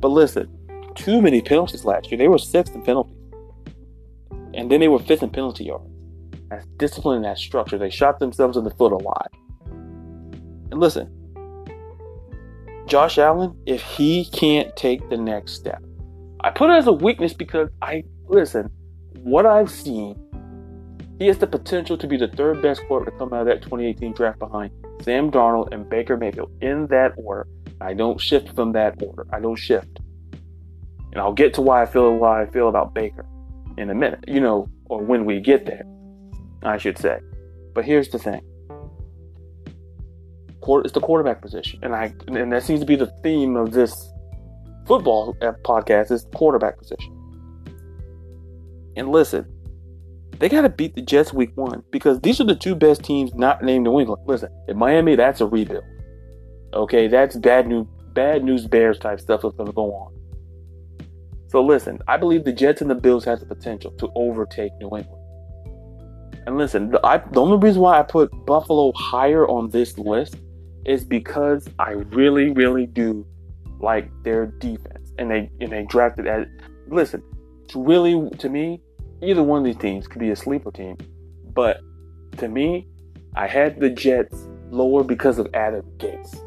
Speaker 1: But listen, too many penalties last year. They were sixth in penalties, and then they were fifth in penalty yards. That's discipline and that structure. They shot themselves in the foot a lot. And listen, Josh Allen, if he can't take the next step, I put it as a weakness because I listen, what I've seen, he has the potential to be the third best quarterback to come out of that 2018 draft behind Sam Darnold and Baker Mayfield in that order. I don't shift from that order. I don't shift. And I'll get to why I feel why I feel about Baker in a minute, you know, or when we get there, I should say. But here's the thing. It's the quarterback position, and I and that seems to be the theme of this football uh, podcast is quarterback position. And listen, they got to beat the Jets week one because these are the two best teams not named New England. Listen, in Miami, that's a rebuild. Okay, that's bad news, bad news Bears type stuff that's going to go on. So listen, I believe the Jets and the Bills have the potential to overtake New England. And listen, the, I, the only reason why I put Buffalo higher on this list is because I really, really do like their defense, and they and they drafted as. Listen, it's really to me either one of these teams could be a sleeper team. But to me, I had the Jets lower because of Adam Gase,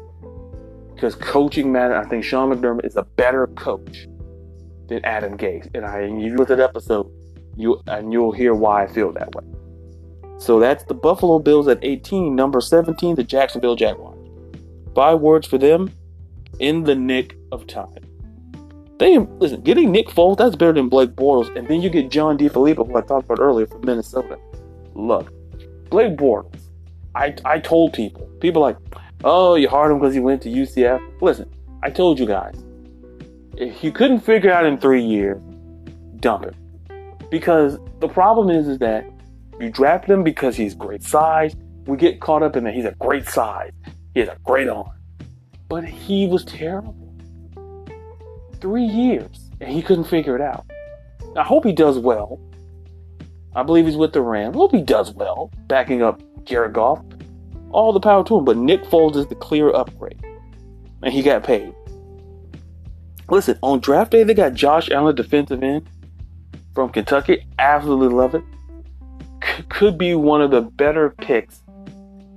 Speaker 1: Because coaching matter, I think Sean McDermott is a better coach than Adam Gase. And I and you look at episode, you and you'll hear why I feel that way. So that's the Buffalo Bills at 18, number 17, the Jacksonville Jaguars. Five words for them in the nick of time. They listen, getting Nick Foles, that's better than Blake Bortles. And then you get John DeFilippo, who I talked about earlier from Minnesota. Look, Blake Bortles, I, I told people, people like, oh, you hard him because he went to UCF. Listen, I told you guys, if you couldn't figure it out in three years, dump him. Because the problem is, is that you draft him because he's great size. We get caught up in that he's a great size. He has a great arm. But he was terrible three years and he couldn't figure it out. I hope he does well. I believe he's with the Rams. I hope he does well, backing up Jared Goff. All the power to him, but Nick Foles is the clear upgrade. And he got paid. Listen, on draft day, they got Josh Allen, defensive end from Kentucky. Absolutely love it. C- could be one of the better picks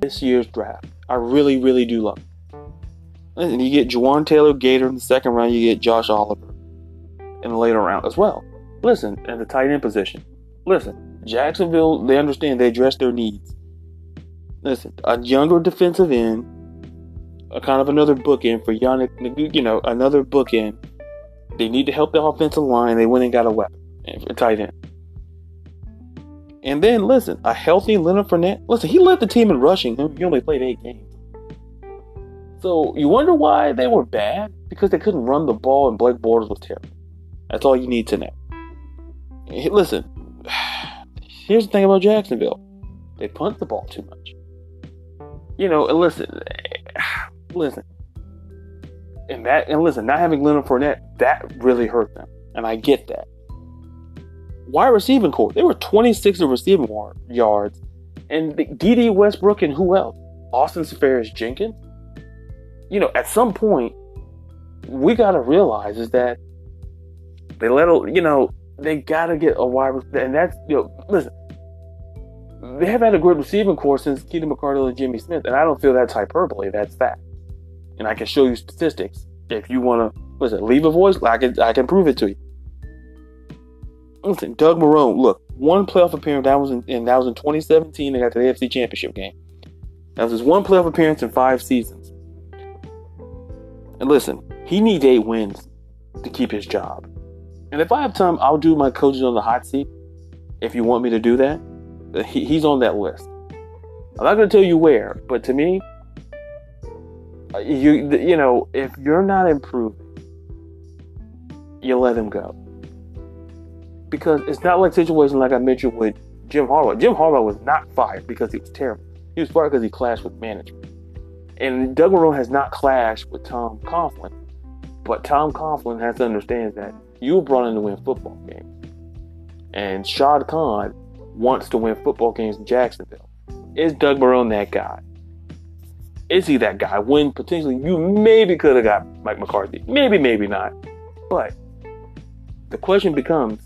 Speaker 1: this year's draft. I really, really do love it. And you get Jawaan Taylor Gator in the second round, you get Josh Oliver in the later round as well. Listen, at the tight end position. Listen, Jacksonville, they understand they address their needs. Listen, a younger defensive end, a kind of another bookend for Yannick, you know, another bookend. They need to help the offensive line. They went and got a weapon, a tight end. And then, listen, a healthy Leonard Fournette. Listen, he led the team in rushing. He only played eight games. So you wonder why they were bad? Because they couldn't run the ball and Blake Bortles was terrible. That's all you need to know. Hey, listen, here's the thing about Jacksonville. They punt the ball too much. You know, listen, listen. And that and listen, not having Leonard Fournette, that really hurt them. And I get that. Wide receiving core, they were 26 in receiving yards And Dede Westbrook and who else? Austin Seferian Jenkins. You know, at some point, we got to realize is that they let, you know, they got to get a wide. And that's, you know, listen, they have had a great receiving corps since Keenan McCardell and Jimmy Smith. And I don't feel that's hyperbole. That's fact. And I can show you statistics if you want to, listen, leave a voice. I can, I can prove it to you. Listen, Doug Marrone, look, one playoff appearance that was in, and that was in 2017. They got to the AFC Championship game. That was his one playoff appearance in five seasons. And listen, he needs eight wins to keep his job. And if I have time, I'll do my coaches on the hot seat. If you want me to do that, he, he's on that list. I'm not going to tell you where, but to me, you you know, if you're not improving, you let him go because it's not like situation like I mentioned with Jim Harbaugh. Jim Harbaugh was not fired because he was terrible. He was fired because he clashed with management. And Doug Marrone has not clashed with Tom Coughlin. But Tom Coughlin has to understand that you were brought in to win football games. And Shad Khan wants to win football games in Jacksonville. Is Doug Marrone that guy? Is he that guy? When potentially you maybe could have got Mike McCarthy. Maybe, maybe not. But the question becomes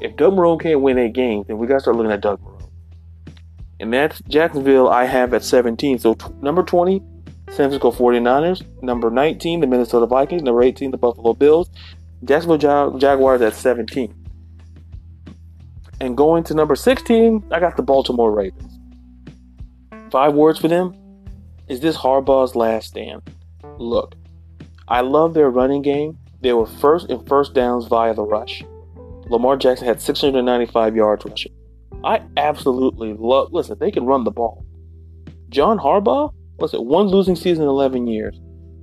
Speaker 1: if Doug Marrone can't win eight games, then we got to start looking at Doug Marrone. And that's Jacksonville I have at 17. So t- number 20, San Francisco 49ers. Number 19, the Minnesota Vikings. Number 18, the Buffalo Bills. Jacksonville Jag- Jaguars at 17. And going to number 16, I got the Baltimore Ravens. Five words for them. Is this Harbaugh's last stand? Look, I love their running game. They were first in first downs via the rush. Lamar Jackson had 695 yards rushing. I absolutely love. Listen, they can run the ball. John Harbaugh, listen, one losing season in 11 years.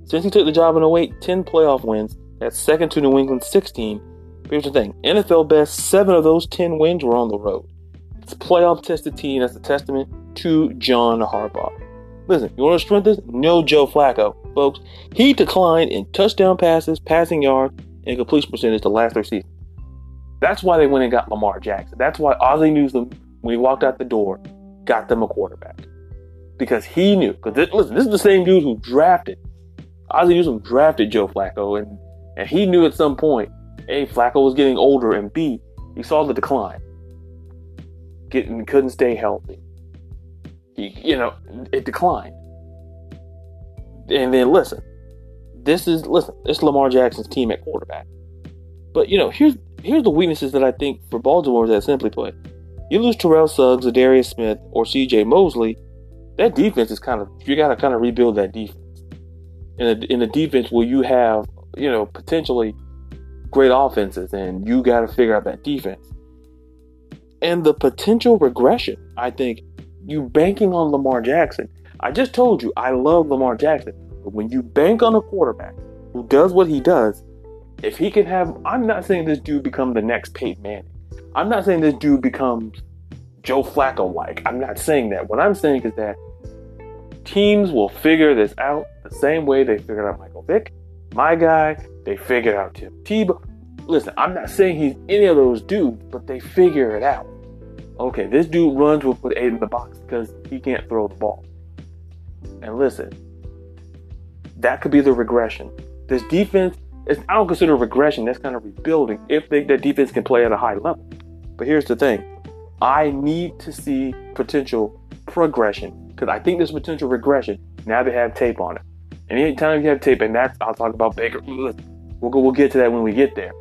Speaker 1: Since he took the job in 08, 10 playoff wins. That's second to New England 16. Here's the thing NFL best, seven of those 10 wins were on the road. It's a playoff tested team. That's a testament to John Harbaugh. Listen, you want to strengthen this? No Joe Flacco, folks. He declined in touchdown passes, passing yards, and completion percentage the last three seasons. That's why they went and got Lamar Jackson. That's why Ozzie Newsome, when he walked out the door, got them a quarterback. Because he knew. Because listen, this is the same dude who drafted. Ozzie Newsome drafted Joe Flacco, and, and he knew at some point, A, Flacco was getting older, and B, he saw the decline. Getting couldn't stay healthy. You know, it declined. And then listen, this is listen, it's Lamar Jackson's team at quarterback. But you know, here's here's the weaknesses that I think for Baltimore that simply put. You lose Terrell Suggs, or Darius Smith, or CJ Mosley, that defense is kind of you gotta kind of rebuild that defense. In a in a defense where you have, you know, potentially great offenses and you gotta figure out that defense. And the potential regression, I think, you banking on Lamar Jackson. I just told you I love Lamar Jackson. But when you bank on a quarterback who does what he does, if he can have, I'm not saying this dude become the next Peyton Manning. I'm not saying this dude becomes Joe Flacco like. I'm not saying that. What I'm saying is that teams will figure this out the same way they figured out Michael Vick, my guy. They figured out Tim Tebow. Listen, I'm not saying he's any of those dudes, but they figure it out. Okay, this dude runs will put eight in the box because he can't throw the ball. And listen, that could be the regression. This defense is I don't consider regression. That's kind of rebuilding if they, the defense can play at a high level. But here's the thing: I need to see potential progression because I think there's potential regression. Now they have tape on it, and anytime you have tape, and that's I'll talk about Baker. We'll go, we'll get to that when we get there.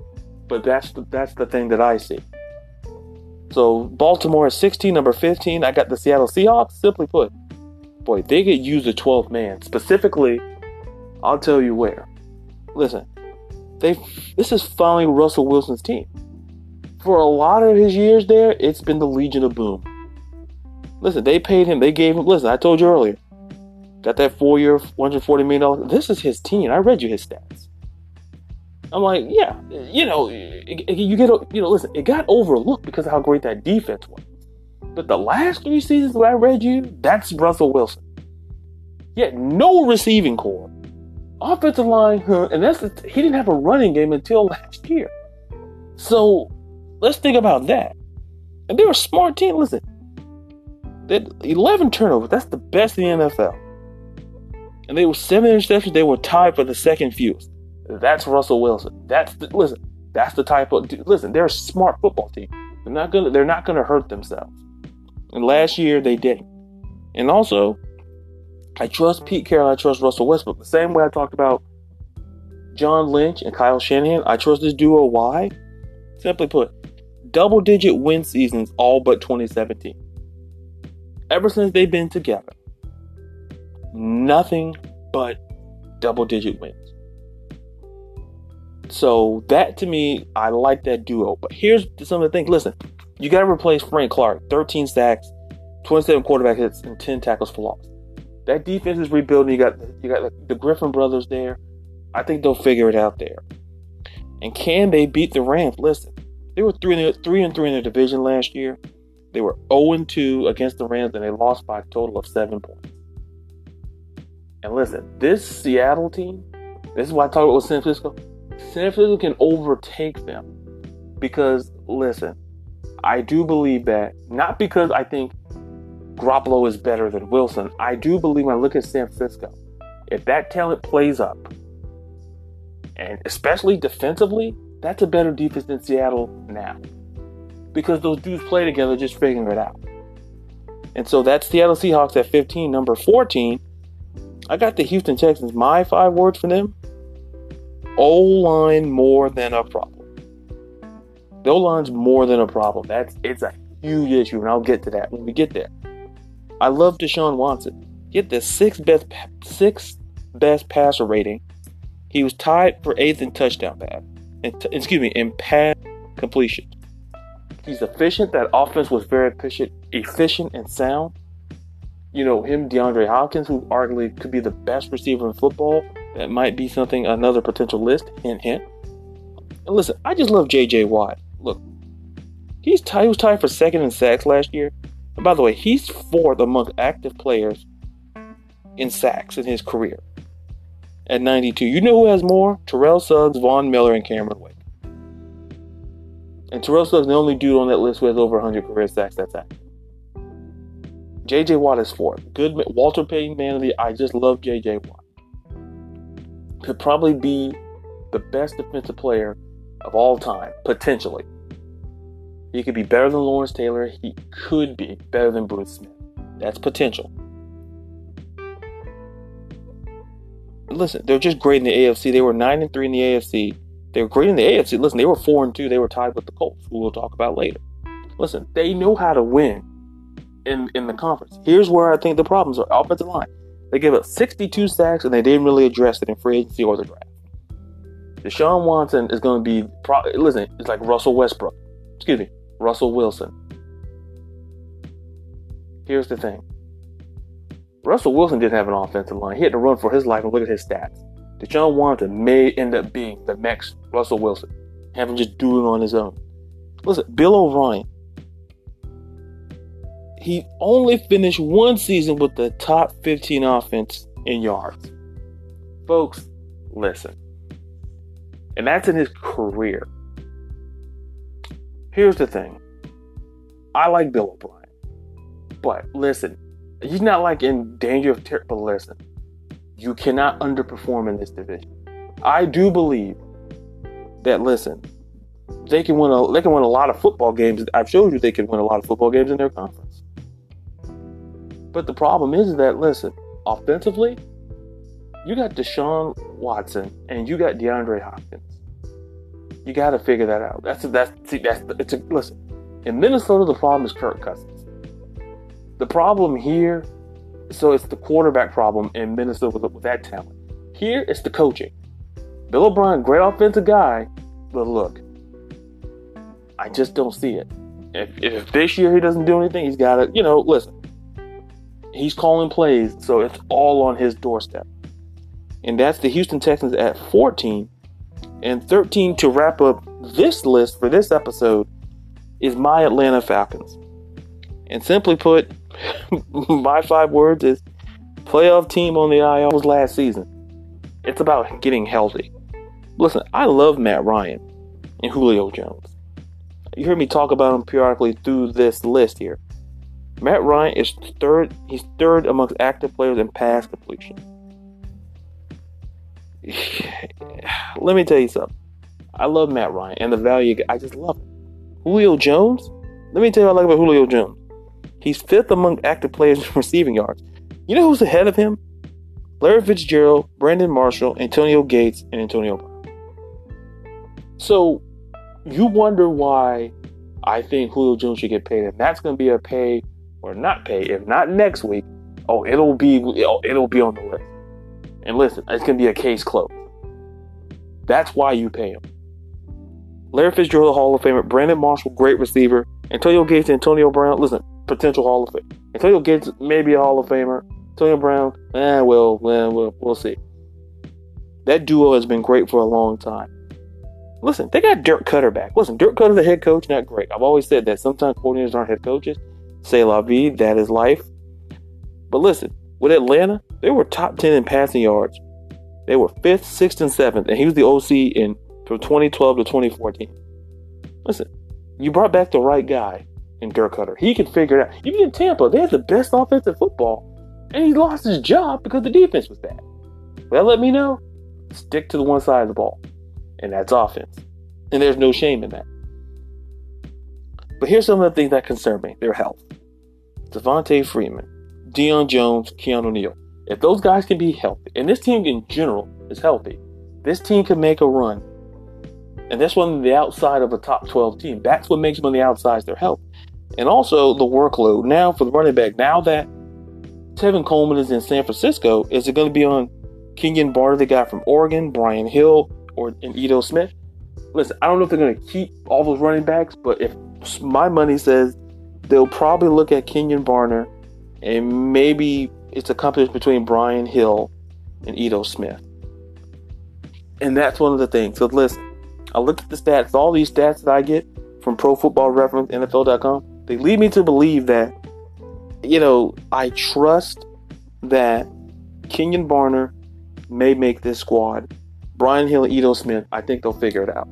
Speaker 1: But that's the, that's the thing that I see. So Baltimore is 16, number 15. I got the Seattle Seahawks. Simply put, boy, they could use a 12 man. Specifically, I'll tell you where. Listen, they this is finally Russell Wilson's team. For a lot of his years there, it's been the Legion of Boom. Listen, they paid him. They gave him. Listen, I told you earlier. Got that four-year, one hundred forty million dollars. This is his team. I read you his stats. I'm like, yeah, you know, you get, you know, listen, it got overlooked because of how great that defense was. But the last three seasons that I read you, that's Russell Wilson. Yet no receiving core, offensive line, and that's the, he didn't have a running game until last year. So let's think about that. And they're a smart team. Listen, They 11 turnovers. That's the best in the NFL. And they were seven interceptions. They were tied for the second fewest. That's Russell Wilson. That's the, listen. That's the type of listen. They're a smart football team. They're not gonna. They're not gonna hurt themselves. And last year they didn't. And also, I trust Pete Carroll. I trust Russell Westbrook. The same way I talked about John Lynch and Kyle Shanahan. I trust this duo. Why? Simply put, double digit win seasons all but 2017. Ever since they've been together, nothing but double digit wins. So that to me, I like that duo. But here's some of the things. Listen, you got to replace Frank Clark. 13 sacks, 27 quarterback hits, and 10 tackles for loss. That defense is rebuilding. You got you got the Griffin brothers there. I think they'll figure it out there. And can they beat the Rams? Listen, they were three and three and three in their division last year. They were 0 and 2 against the Rams, and they lost by a total of seven points. And listen, this Seattle team, this is why I talk about San Francisco. San Francisco can overtake them because listen, I do believe that not because I think Garoppolo is better than Wilson. I do believe when I look at San Francisco, if that talent plays up, and especially defensively, that's a better defense than Seattle now. Because those dudes play together, just figuring it out. And so that's Seattle Seahawks at 15. Number 14, I got the Houston Texans. My five words for them O line more than a problem. The O line's more than a problem. That's it's a huge issue, and I'll get to that when we get there. I love Deshaun Watson. Get the sixth best sixth best passer rating. He was tied for eighth in touchdown pass. T- excuse me, in pass completion. He's efficient. That offense was very efficient, efficient and sound. You know him, DeAndre Hopkins, who arguably could be the best receiver in football that might be something, another potential list. Hint, hint. And listen, I just love J.J. Watt. Look, he's t- he was tied for second in sacks last year. And by the way, he's fourth among active players in sacks in his career at 92. You know who has more? Terrell Suggs, Von Miller, and Cameron Wake. And Terrell Suggs is the only dude on that list who has over 100 career sacks that's active. J.J. Watt is fourth. Good Walter Payton, man of the. I just love J.J. Watt could probably be the best defensive player of all time, potentially. He could be better than Lawrence Taylor. He could be better than Bruce Smith. That's potential. Listen, they're just great in the AFC. They were nine and three in the AFC. They were great in the AFC. Listen, they were four and two. They were tied with the Colts, who we'll talk about later. Listen, they know how to win in in the conference. Here's where I think the problems are: offensive line. They gave up 62 sacks and they didn't really address it in free agency or the draft. Deshaun Watson is going to be, pro- listen, it's like Russell Westbrook. Excuse me, Russell Wilson. Here's the thing Russell Wilson didn't have an offensive line. He had to run for his life and look at his stats. Deshaun Watson may end up being the next Russell Wilson, having just do it on his own. Listen, Bill O'Brien, he only finished one season with the top 15 offense in yards. Folks, listen. And that's in his career. Here's the thing I like Bill O'Brien. But listen, he's not like in danger of terror. But listen, you cannot underperform in this division. I do believe that, listen, they can win a they can win a lot of football games. I've showed you they can win a lot of football games in their conference. But the problem is that listen, offensively, you got Deshaun Watson and you got DeAndre Hopkins. You got to figure that out. That's that's see, that's it's a listen. In Minnesota, the problem is Kirk Cousins. The problem here, so it's the quarterback problem in Minnesota with, with that talent. Here, it's the coaching. Bill O'Brien, great offensive guy, but look, I just don't see it. If, if this year he doesn't do anything, he's got to, you know, listen. He's calling plays, so it's all on his doorstep. And that's the Houston Texans at 14. And 13 to wrap up this list for this episode is my Atlanta Falcons. And simply put, my five words is playoff team on the IL was last season. It's about getting healthy. Listen, I love Matt Ryan and Julio Jones. You hear me talk about them periodically through this list here. Matt Ryan is third. He's third amongst active players in pass completion. Let me tell you something. I love Matt Ryan and the value. I just love him. Julio Jones. Let me tell you what I like about Julio Jones. He's fifth among active players in receiving yards. You know who's ahead of him? Larry Fitzgerald, Brandon Marshall, Antonio Gates, and Antonio Brown. So you wonder why I think Julio Jones should get paid, and that's going to be a pay or not pay. If not next week, oh, it'll be it'll, it'll be on the list. And listen, it's to be a case closed. That's why you pay him. Larry Fitzgerald, Hall of Famer. Brandon Marshall, great receiver. Antonio Gates, Antonio Brown. Listen, potential Hall of Fame. Antonio Gates, maybe a Hall of Famer. Antonio Brown, eh, well, well, we'll, we'll see. That duo has been great for a long time. Listen, they got Dirk Koetter back. Listen, Dirk Koetter, the head coach, not great. I've always said that. Sometimes coordinators aren't head coaches. Say la vie, that is life. But listen, with Atlanta, they were top 10 in passing yards. They were fifth, sixth, and seventh, and he was the OC in from 2012 to 2014. Listen, you brought back the right guy in Dirk Koetter. He can figure it out. Even in Tampa, they had the best offensive football, and he lost his job because the defense was bad. Well, let me know. Stick to the one side of the ball and that's offense. And there's no shame in that. But here's some of the things that concern me their health. Devonta Freeman, Deion Jones, Keanu Neal. If those guys can be healthy, and this team in general is healthy, this team can make a run. And that's one the outside of a top 12 team. That's what makes them on the outside their health. And also the workload. Now for the running back, now that Tevin Coleman is in San Francisco, is it going to be on Kenjon Barner, the guy from Oregon, Brian Hill, or in Ito Smith. Listen, I don't know if they're going to keep all those running backs, but if my money says they'll probably look at Kenjon Barner and maybe it's a competition between Brian Hill and Ito Smith. And that's one of the things. So listen, I look at the stats, all these stats that I get from Pro Football Reference, NFL.com, they lead me to believe that, you know, I trust that Kenjon Barner may make this squad Brian Hill Ito Smith, I think they'll figure it out.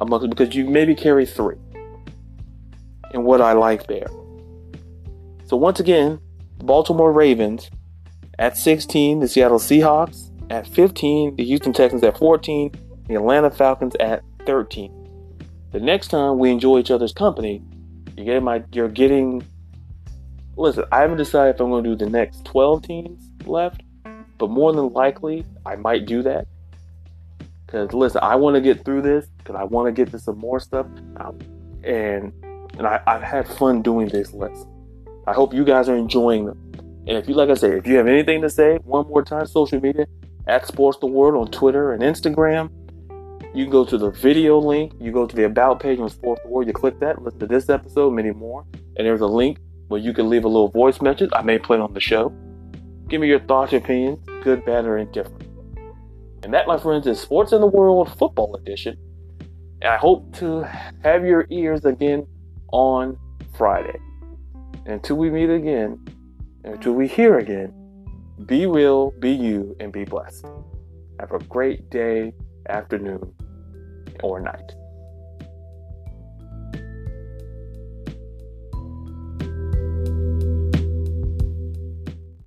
Speaker 1: Among, because you maybe carry three. And what I like there. So once again, the Baltimore Ravens at 16, the Seattle Seahawks at 15, the Houston Texans at 14, the Atlanta Falcons at 13. The next time we enjoy each other's company, you get my you're getting listen, I haven't decided if I'm going to do the next 12 teams left, but more than likely I might do that because listen, I want to get through this because I want to get to some more stuff, um, and and I, I've had fun doing this list. I hope you guys are enjoying them. And if you like I say, if you have anything to say, one more time, social media at Sports the World on Twitter and Instagram. You go to the video link. You go to the About page on Sports the World. You click that, listen to this episode, many more, and there's a link where you can leave a little voice message. I may play it on the show. Give me your thoughts, opinions, good, bad, or indifferent. And that, my friends, is Sports in the World Football Edition. And I hope to have your ears again on Friday. Until we meet again, until we hear again, be real, be you, and be blessed. Have a great day, afternoon, or night.